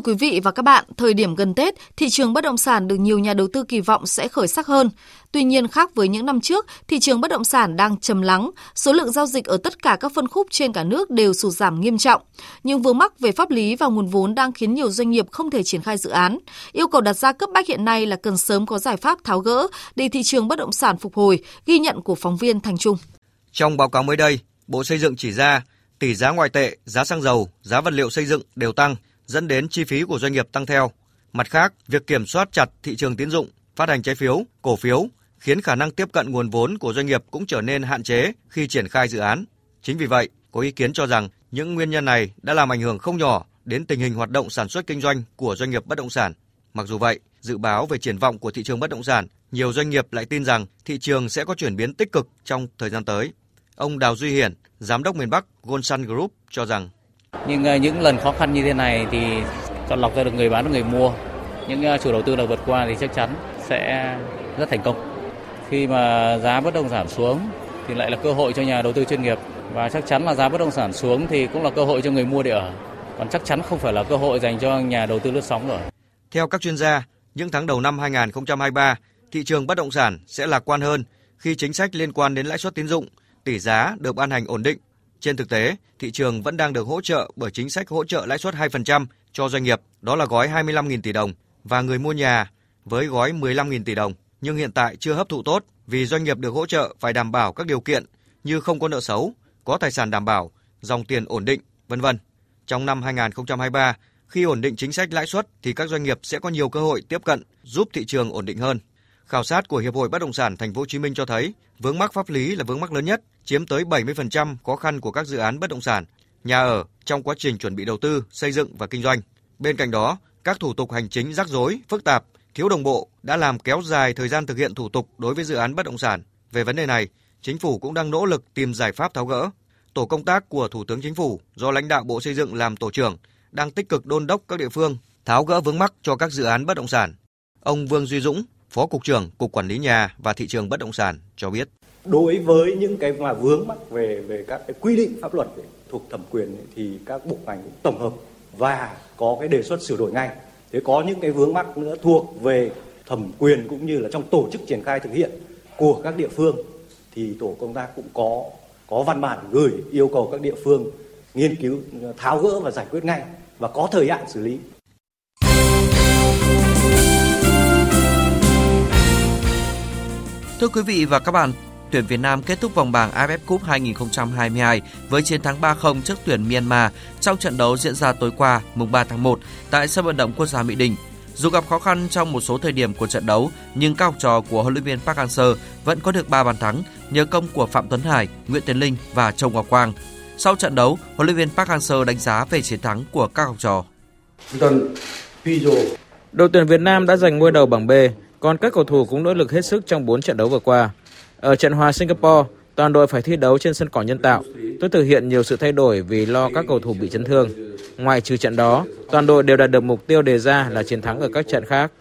Thưa quý vị và các bạn, thời điểm gần Tết, thị trường bất động sản được nhiều nhà đầu tư kỳ vọng sẽ khởi sắc hơn. Tuy nhiên, khác với những năm trước, thị trường bất động sản đang trầm lắng, số lượng giao dịch ở tất cả các phân khúc trên cả nước đều sụt giảm nghiêm trọng. Nhưng vướng mắc về pháp lý và nguồn vốn đang khiến nhiều doanh nghiệp không thể triển khai dự án. Yêu cầu đặt ra cấp bách hiện nay là cần sớm có giải pháp tháo gỡ để thị trường bất động sản phục hồi, ghi nhận của phóng viên Thành Trung. Trong báo cáo mới đây, Bộ Xây dựng chỉ ra tỷ giá ngoại tệ, giá xăng dầu, giá vật liệu xây dựng đều tăng – dẫn đến chi phí của doanh nghiệp tăng theo. Mặt khác, việc kiểm soát chặt thị trường tín dụng, phát hành trái phiếu, cổ phiếu khiến khả năng tiếp cận nguồn vốn của doanh nghiệp cũng trở nên hạn chế khi triển khai dự án. Chính vì vậy, có ý kiến cho rằng những nguyên nhân này đã làm ảnh hưởng không nhỏ đến tình hình hoạt động sản xuất kinh doanh của doanh nghiệp bất động sản. Mặc dù vậy, dự báo về triển vọng của thị trường bất động sản, nhiều doanh nghiệp lại tin rằng thị trường sẽ có chuyển biến tích cực trong thời gian tới. Ông Đào Duy Hiển, giám đốc miền Bắc Goldsun Group cho rằng nhưng ờ, những lần khó khăn như thế này thì chọn lọc ra được người bán và người mua. Những ờ, chủ đầu tư nào vượt qua thì chắc chắn sẽ rất thành công. Khi mà giá bất động sản xuống thì lại là cơ hội cho nhà đầu tư chuyên nghiệp và chắc chắn là giá bất động sản xuống thì cũng là cơ hội cho người mua để ở. Còn chắc chắn không phải là cơ hội dành cho nhà đầu tư lướt sóng rồi. Theo các chuyên gia, những tháng đầu năm 2023, thị trường bất động sản sẽ lạc quan hơn khi chính sách liên quan đến lãi suất tín dụng, tỷ giá được ban hành ổn định trên thực tế, thị trường vẫn đang được hỗ trợ bởi chính sách hỗ trợ lãi suất 2% cho doanh nghiệp, đó là gói 25.000 tỷ đồng, và người mua nhà với gói 15.000 tỷ đồng, nhưng hiện tại chưa hấp thụ tốt vì doanh nghiệp được hỗ trợ phải đảm bảo các điều kiện như không có nợ xấu, có tài sản đảm bảo, dòng tiền ổn định, vân vân. Trong năm 2023, khi ổn định chính sách lãi suất thì các doanh nghiệp sẽ có nhiều cơ hội tiếp cận, giúp thị trường ổn định hơn. Khảo sát của Hiệp hội Bất động sản Thành phố Hồ Chí Minh cho thấy, vướng mắc pháp lý là vướng mắc lớn nhất, chiếm tới 70% khó khăn của các dự án bất động sản, nhà ở trong quá trình chuẩn bị đầu tư, xây dựng và kinh doanh. Bên cạnh đó, các thủ tục hành chính rắc rối, phức tạp, thiếu đồng bộ đã làm kéo dài thời gian thực hiện thủ tục đối với dự án bất động sản. Về vấn đề này, chính phủ cũng đang nỗ lực tìm giải pháp tháo gỡ. Tổ công tác của Thủ tướng Chính phủ do lãnh đạo Bộ Xây dựng làm tổ trưởng đang tích cực đôn đốc các địa phương tháo gỡ vướng mắc cho các dự án bất động sản. Ông Vương Duy Dũng, Phó cục trưởng Cục Quản lý nhà và thị trường bất động sản cho biết đối với những cái mà vướng mắc về về các cái quy định pháp luật ấy, thuộc thẩm quyền ấy, thì các bộ ngành cũng tổng hợp và có cái đề xuất sửa đổi ngay. Thế có những cái vướng mắc nữa thuộc về thẩm quyền cũng như là trong tổ chức triển khai thực hiện của các địa phương thì tổ công tác cũng có có văn bản gửi yêu cầu các địa phương nghiên cứu tháo gỡ và giải quyết ngay và có thời hạn xử lý. Thưa quý vị và các bạn, tuyển Việt Nam kết thúc vòng bảng AFF Cup 2022 với chiến thắng 3-0 trước tuyển Myanmar trong trận đấu diễn ra tối qua mùng 3 tháng 1 tại sân vận động quốc gia Mỹ Đình. Dù gặp khó khăn trong một số thời điểm của trận đấu, nhưng các học trò của huấn luyện viên Park Hang-seo vẫn có được 3 bàn thắng nhờ công của Phạm Tuấn Hải, Nguyễn Tiến Linh và Châu Ngọc Quang. Sau trận đấu, huấn luyện viên Park Hang-seo đánh giá về chiến thắng của các học trò. Đội tuyển Việt Nam đã giành ngôi đầu bảng B, còn các cầu thủ cũng nỗ lực hết sức trong 4 trận đấu vừa qua. Ở trận hòa Singapore, toàn đội phải thi đấu trên sân cỏ nhân tạo. Tôi thực hiện nhiều sự thay đổi vì lo các cầu thủ bị chấn thương. Ngoài trừ trận đó, toàn đội đều đạt được mục tiêu đề ra là chiến thắng ở các trận khác.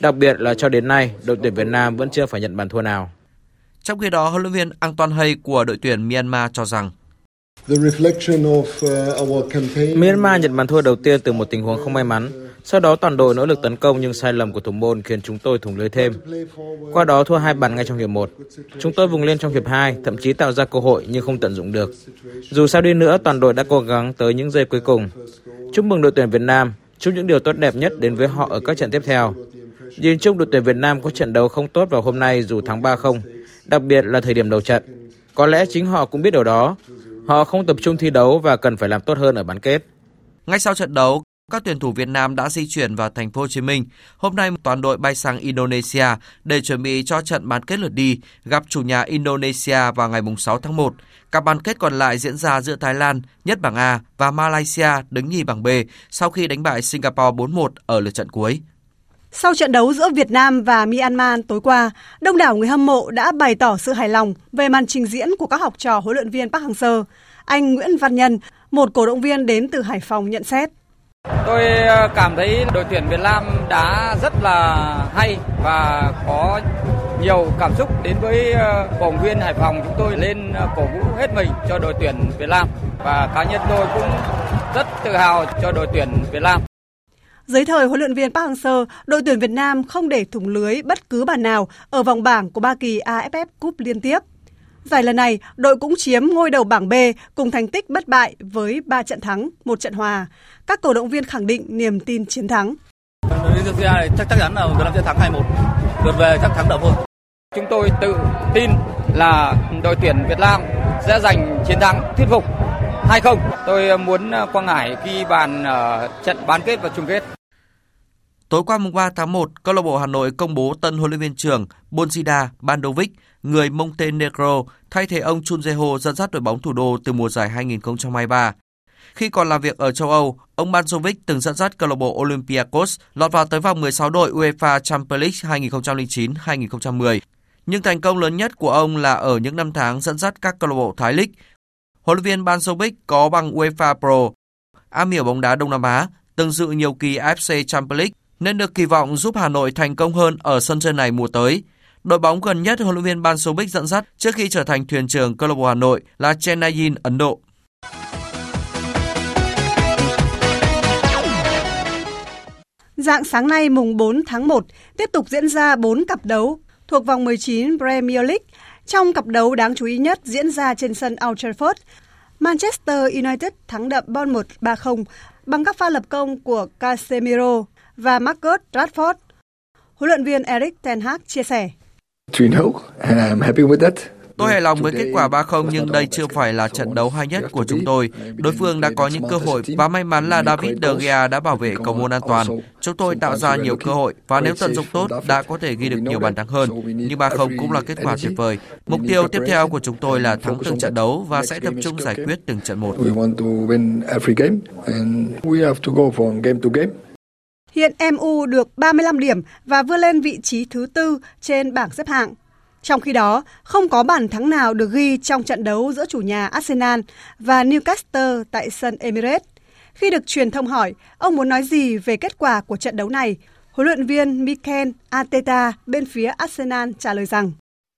Đặc biệt là cho đến nay, đội tuyển Việt Nam vẫn chưa phải nhận bàn thua nào. Trong khi đó, huấn luyện viên Anton Hay của đội tuyển Myanmar cho rằng Myanmar nhận bàn thua đầu tiên từ một tình huống không may mắn. Sau đó toàn đội nỗ lực tấn công nhưng sai lầm của thủ môn khiến chúng tôi thủng lưới thêm. Qua đó thua hai bàn ngay trong hiệp 1. Chúng tôi vùng lên trong hiệp 2, thậm chí tạo ra cơ hội nhưng không tận dụng được. Dù sao đi nữa, toàn đội đã cố gắng tới những giây cuối cùng. Chúc mừng đội tuyển Việt Nam, chúc những điều tốt đẹp nhất đến với họ ở các trận tiếp theo. Nhìn chung đội tuyển Việt Nam có trận đấu không tốt vào hôm nay dù thắng 3-0, đặc biệt là thời điểm đầu trận. Có lẽ chính họ cũng biết điều đó. Họ không tập trung thi đấu và cần phải làm tốt hơn ở bán kết. Ngay sau trận đấu, các tuyển thủ Việt Nam đã di chuyển vào thành phố Hồ Chí Minh. Hôm nay toàn đội bay sang Indonesia để chuẩn bị cho trận bán kết lượt đi gặp chủ nhà Indonesia vào ngày 6 tháng 1. Các bán kết còn lại diễn ra giữa Thái Lan, nhất bảng A và Malaysia đứng nhì bảng B sau khi đánh bại Singapore 4-1 ở lượt trận cuối. Sau trận đấu giữa Việt Nam và Myanmar tối qua, đông đảo người hâm mộ đã bày tỏ sự hài lòng về màn trình diễn của các học trò huấn luyện viên Park Hang-seo. Anh Nguyễn Văn Nhân, một cổ động viên đến từ Hải Phòng nhận xét. Tôi ờ, cảm thấy đội tuyển Việt Nam đã rất là hay và có nhiều cảm xúc đến với ờ, cổ động viên Hải Phòng chúng tôi lên ờ, cổ vũ hết mình cho đội tuyển Việt Nam và cá nhân tôi cũng rất tự hào cho đội tuyển Việt Nam. Dưới thời huấn luyện viên Park Hang-seo, đội tuyển Việt Nam không để thủng lưới bất cứ bàn nào ở vòng bảng của ba kỳ AFF Cup liên tiếp. Giải lần này, đội cũng chiếm ngôi đầu bảng B cùng thành tích bất bại với 3 trận thắng, một trận hòa. Các cổ động viên khẳng định niềm tin chiến thắng. Này chắc chắc chắn là Việt Nam sẽ thắng 2-1. Lượt về chắc thắng đậm hơn. Chúng tôi tự tin là đội tuyển Việt Nam sẽ giành chiến thắng thuyết phục 2-0. Tôi muốn Quang Hải ghi bàn ở trận bán kết và chung kết. Tối qua mùng 3 tháng 1, câu lạc bộ Hà Nội công bố tân huấn luyện viên trưởng Bonzida Bandovic, người Montenegro, thay thế ông Chun Jae-ho dẫn dắt đội bóng thủ đô từ mùa giải 2023. Khi còn làm việc ở châu Âu, ông Banzovic từng dẫn dắt câu lạc bộ Olympiacos lọt vào tới vòng 16 đội UEFA Champions League 2009-2010. Nhưng thành công lớn nhất của ông là ở những năm tháng dẫn dắt các câu lạc bộ Thái League. Huấn luyện viên Banzovic có bằng UEFA Pro, am hiểu bóng đá Đông Nam Á, từng dự nhiều kỳ AFC Champions League nên được kỳ vọng giúp Hà Nội thành công hơn ở sân chơi này mùa tới. Đội bóng gần nhất huấn luyện viên Ban Sobic dẫn dắt trước khi trở thành thuyền trưởng câu lạc bộ Hà Nội là Chennai Ấn Độ. Dạng sáng nay mùng 4 tháng 1 tiếp tục diễn ra 4 cặp đấu thuộc vòng 19 Premier League. Trong cặp đấu đáng chú ý nhất diễn ra trên sân Old Trafford, Manchester United thắng đậm Bournemouth 3-0 bằng các pha lập công của Casemiro và Marcus Rashford. Huấn luyện viên Eric Ten Hag chia sẻ. Tôi hài lòng với kết quả 3-0 nhưng đây chưa phải là trận đấu hay nhất của chúng tôi. Đối phương đã có những cơ hội và may mắn là David De Gea đã bảo vệ cầu môn an toàn. Chúng tôi tạo ra nhiều cơ hội và nếu tận dụng tốt đã có thể ghi được nhiều bàn thắng hơn. Nhưng 3-0 cũng là kết quả tuyệt vời. Mục tiêu tiếp theo của chúng tôi là thắng từng trận đấu và sẽ tập trung giải quyết từng trận một. Hiện MU được 35 điểm và vươn lên vị trí thứ tư trên bảng xếp hạng. Trong khi đó, không có bàn thắng nào được ghi trong trận đấu giữa chủ nhà Arsenal và Newcastle tại sân Emirates. Khi được truyền thông hỏi ông muốn nói gì về kết quả của trận đấu này, huấn luyện viên Mikel Arteta bên phía Arsenal trả lời rằng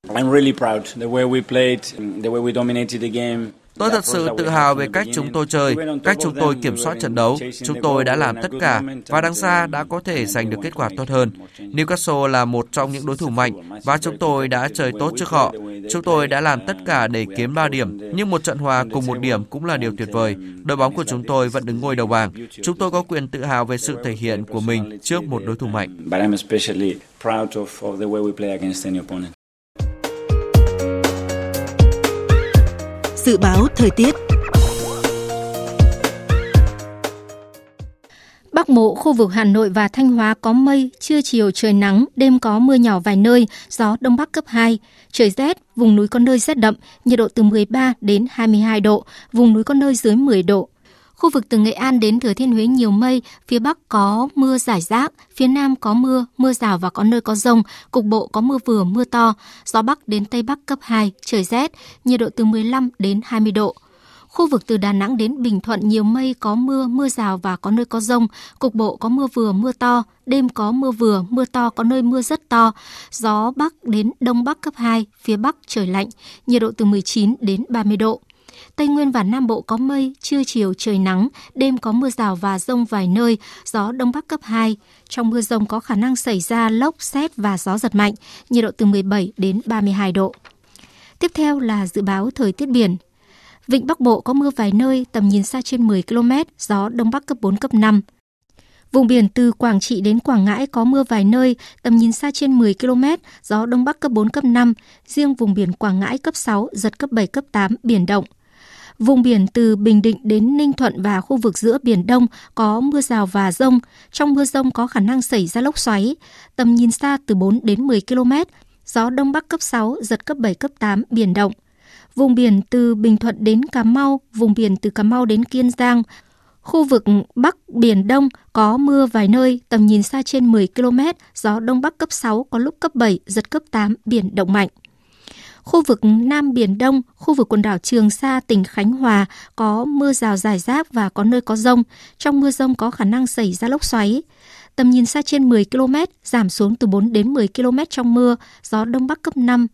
I'm really proud the way we played, the way we dominated the game. Tôi thật sự tự hào về cách chúng tôi chơi, cách chúng tôi kiểm soát trận đấu. Chúng tôi đã làm tất cả và đáng ra đã có thể giành được kết quả tốt hơn. Newcastle là một trong những đối thủ mạnh và chúng tôi đã chơi tốt trước họ. Chúng tôi đã làm tất cả để kiếm 3 điểm, nhưng một trận hòa cùng một điểm cũng là điều tuyệt vời. Đội bóng của chúng tôi vẫn đứng ngôi đầu bảng. Chúng tôi có quyền tự hào về sự thể hiện của mình trước một đối thủ mạnh. Dự báo thời tiết Bắc Bộ, khu vực Hà Nội và Thanh Hóa có mây, trưa chiều trời nắng, đêm có mưa nhỏ vài nơi, gió Đông Bắc cấp 2. Trời rét, vùng núi có nơi rét đậm, nhiệt độ từ 13 đến 22 độ, vùng núi có nơi dưới 10 độ. Khu vực từ Nghệ An đến Thừa Thiên Huế nhiều mây, phía Bắc có mưa rải rác, phía Nam có mưa, mưa rào và có nơi có rông, cục bộ có mưa vừa, mưa to, gió Bắc đến Tây Bắc cấp 2, trời rét, nhiệt độ từ 15 đến 20 độ. Khu vực từ Đà Nẵng đến Bình Thuận nhiều mây có mưa, mưa rào và có nơi có rông, cục bộ có mưa vừa, mưa to, đêm có mưa vừa, mưa to có nơi mưa rất to, gió Bắc đến Đông Bắc cấp 2, phía Bắc trời lạnh, nhiệt độ từ 19 đến 30 độ. Tây Nguyên và Nam Bộ có mây, trưa chiều trời nắng, đêm có mưa rào và rông vài nơi, gió Đông Bắc cấp 2. Trong mưa rông có khả năng xảy ra lốc, xét và gió giật mạnh, nhiệt độ từ 17 đến 32 độ. Tiếp theo là dự báo thời tiết biển. Vịnh Bắc Bộ có mưa vài nơi, tầm nhìn xa trên 10 km, gió Đông Bắc cấp 4, cấp 5. Vùng biển từ Quảng Trị đến Quảng Ngãi có mưa vài nơi, tầm nhìn xa trên 10 km, gió Đông Bắc cấp 4, cấp 5. Riêng vùng biển Quảng Ngãi cấp 6, giật cấp 7, cấp 8, biển động. Vùng biển từ Bình Định đến Ninh Thuận và khu vực giữa Biển Đông có mưa rào và rông. Trong mưa rông có khả năng xảy ra lốc xoáy. Tầm nhìn xa từ 4 đến 10 km. Gió Đông Bắc cấp 6, giật cấp 7, cấp 8, biển động. Vùng biển từ Bình Thuận đến Cà Mau, vùng biển từ Cà Mau đến Kiên Giang, Khu vực Bắc Biển Đông có mưa vài nơi, tầm nhìn xa trên 10 km, gió Đông Bắc cấp 6, có lúc cấp 7, giật cấp 8, biển động mạnh. Khu vực Nam Biển Đông, khu vực quần đảo Trường Sa, tỉnh Khánh Hòa có mưa rào rải rác và có nơi có rông. Trong mưa rông có khả năng xảy ra lốc xoáy. Tầm nhìn xa trên 10 km, giảm xuống từ 4 đến 10 km trong mưa, gió Đông Bắc cấp 5.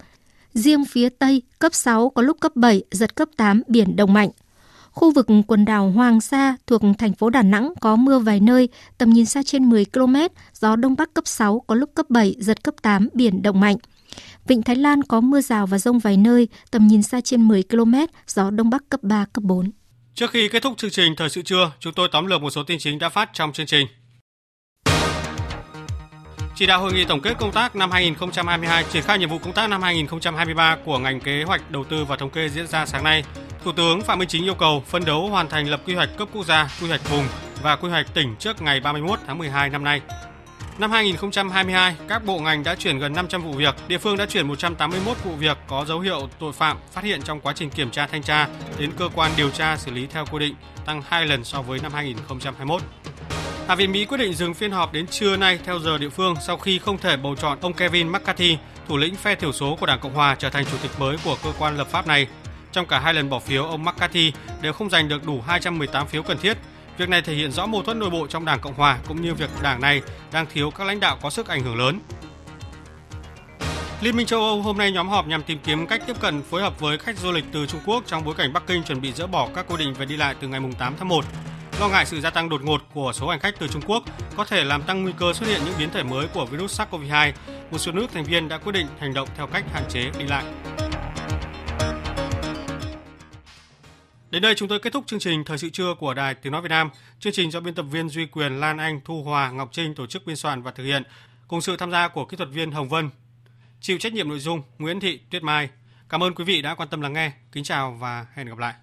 Riêng phía Tây, cấp 6 có lúc cấp 7, giật cấp 8, biển động mạnh. Khu vực quần đảo Hoàng Sa thuộc thành phố Đà Nẵng có mưa vài nơi, tầm nhìn xa trên 10 km, gió Đông Bắc cấp 6, có lúc cấp 7, giật cấp 8, biển động mạnh. Vịnh Thái Lan có mưa rào và rông vài nơi, tầm nhìn xa trên 10 km, gió Đông Bắc cấp 3, cấp 4. Trước khi kết thúc chương trình Thời sự trưa, chúng tôi tóm lược một số tin chính đã phát trong chương trình. Chỉ đạo hội nghị tổng kết công tác năm 2022 triển khai nhiệm vụ công tác năm 2023 của ngành kế hoạch đầu tư và thống kê diễn ra sáng nay. Thủ tướng Phạm Minh Chính yêu cầu phân đấu hoàn thành lập quy hoạch cấp quốc gia, quy hoạch vùng và quy hoạch tỉnh trước ngày 31 tháng 12 năm nay. Năm 2022, các bộ ngành đã chuyển gần 500 vụ việc, địa phương đã chuyển 181 vụ việc có dấu hiệu tội phạm phát hiện trong quá trình kiểm tra thanh tra đến cơ quan điều tra xử lý theo quy định, tăng 2 lần so với năm 2021. Hạ viện Mỹ quyết định dừng phiên họp đến trưa nay theo giờ địa phương sau khi không thể bầu chọn ông Kevin McCarthy, thủ lĩnh phe thiểu số của Đảng Cộng hòa trở thành chủ tịch mới của cơ quan lập pháp này. Trong cả hai lần bỏ phiếu, ông McCarthy đều không giành được đủ 218 phiếu cần thiết. Việc này thể hiện rõ mâu thuẫn nội bộ trong Đảng Cộng hòa cũng như việc đảng này đang thiếu các lãnh đạo có sức ảnh hưởng lớn. Liên minh châu Âu hôm nay nhóm họp nhằm tìm kiếm cách tiếp cận phối hợp với khách du lịch từ Trung Quốc trong bối cảnh Bắc Kinh chuẩn bị dỡ bỏ các quy định về đi lại từ ngày 8 tháng 1. Lo ngại sự gia tăng đột ngột của số hành khách từ Trung Quốc có thể làm tăng nguy cơ xuất hiện những biến thể mới của virus SARS-CoV-2, một số nước thành viên đã quyết định hành động theo cách hạn chế đi lại. Đến đây chúng tôi kết thúc chương trình Thời sự trưa của Đài Tiếng Nói Việt Nam. Chương trình do biên tập viên Duy Quyền, Lan Anh, Thu Hòa, Ngọc Trinh tổ chức biên soạn và thực hiện, cùng sự tham gia của kỹ thuật viên Hồng Vân. Chịu trách nhiệm nội dung Nguyễn Thị Tuyết Mai. Cảm ơn quý vị đã quan tâm lắng nghe. Kính chào và hẹn gặp lại.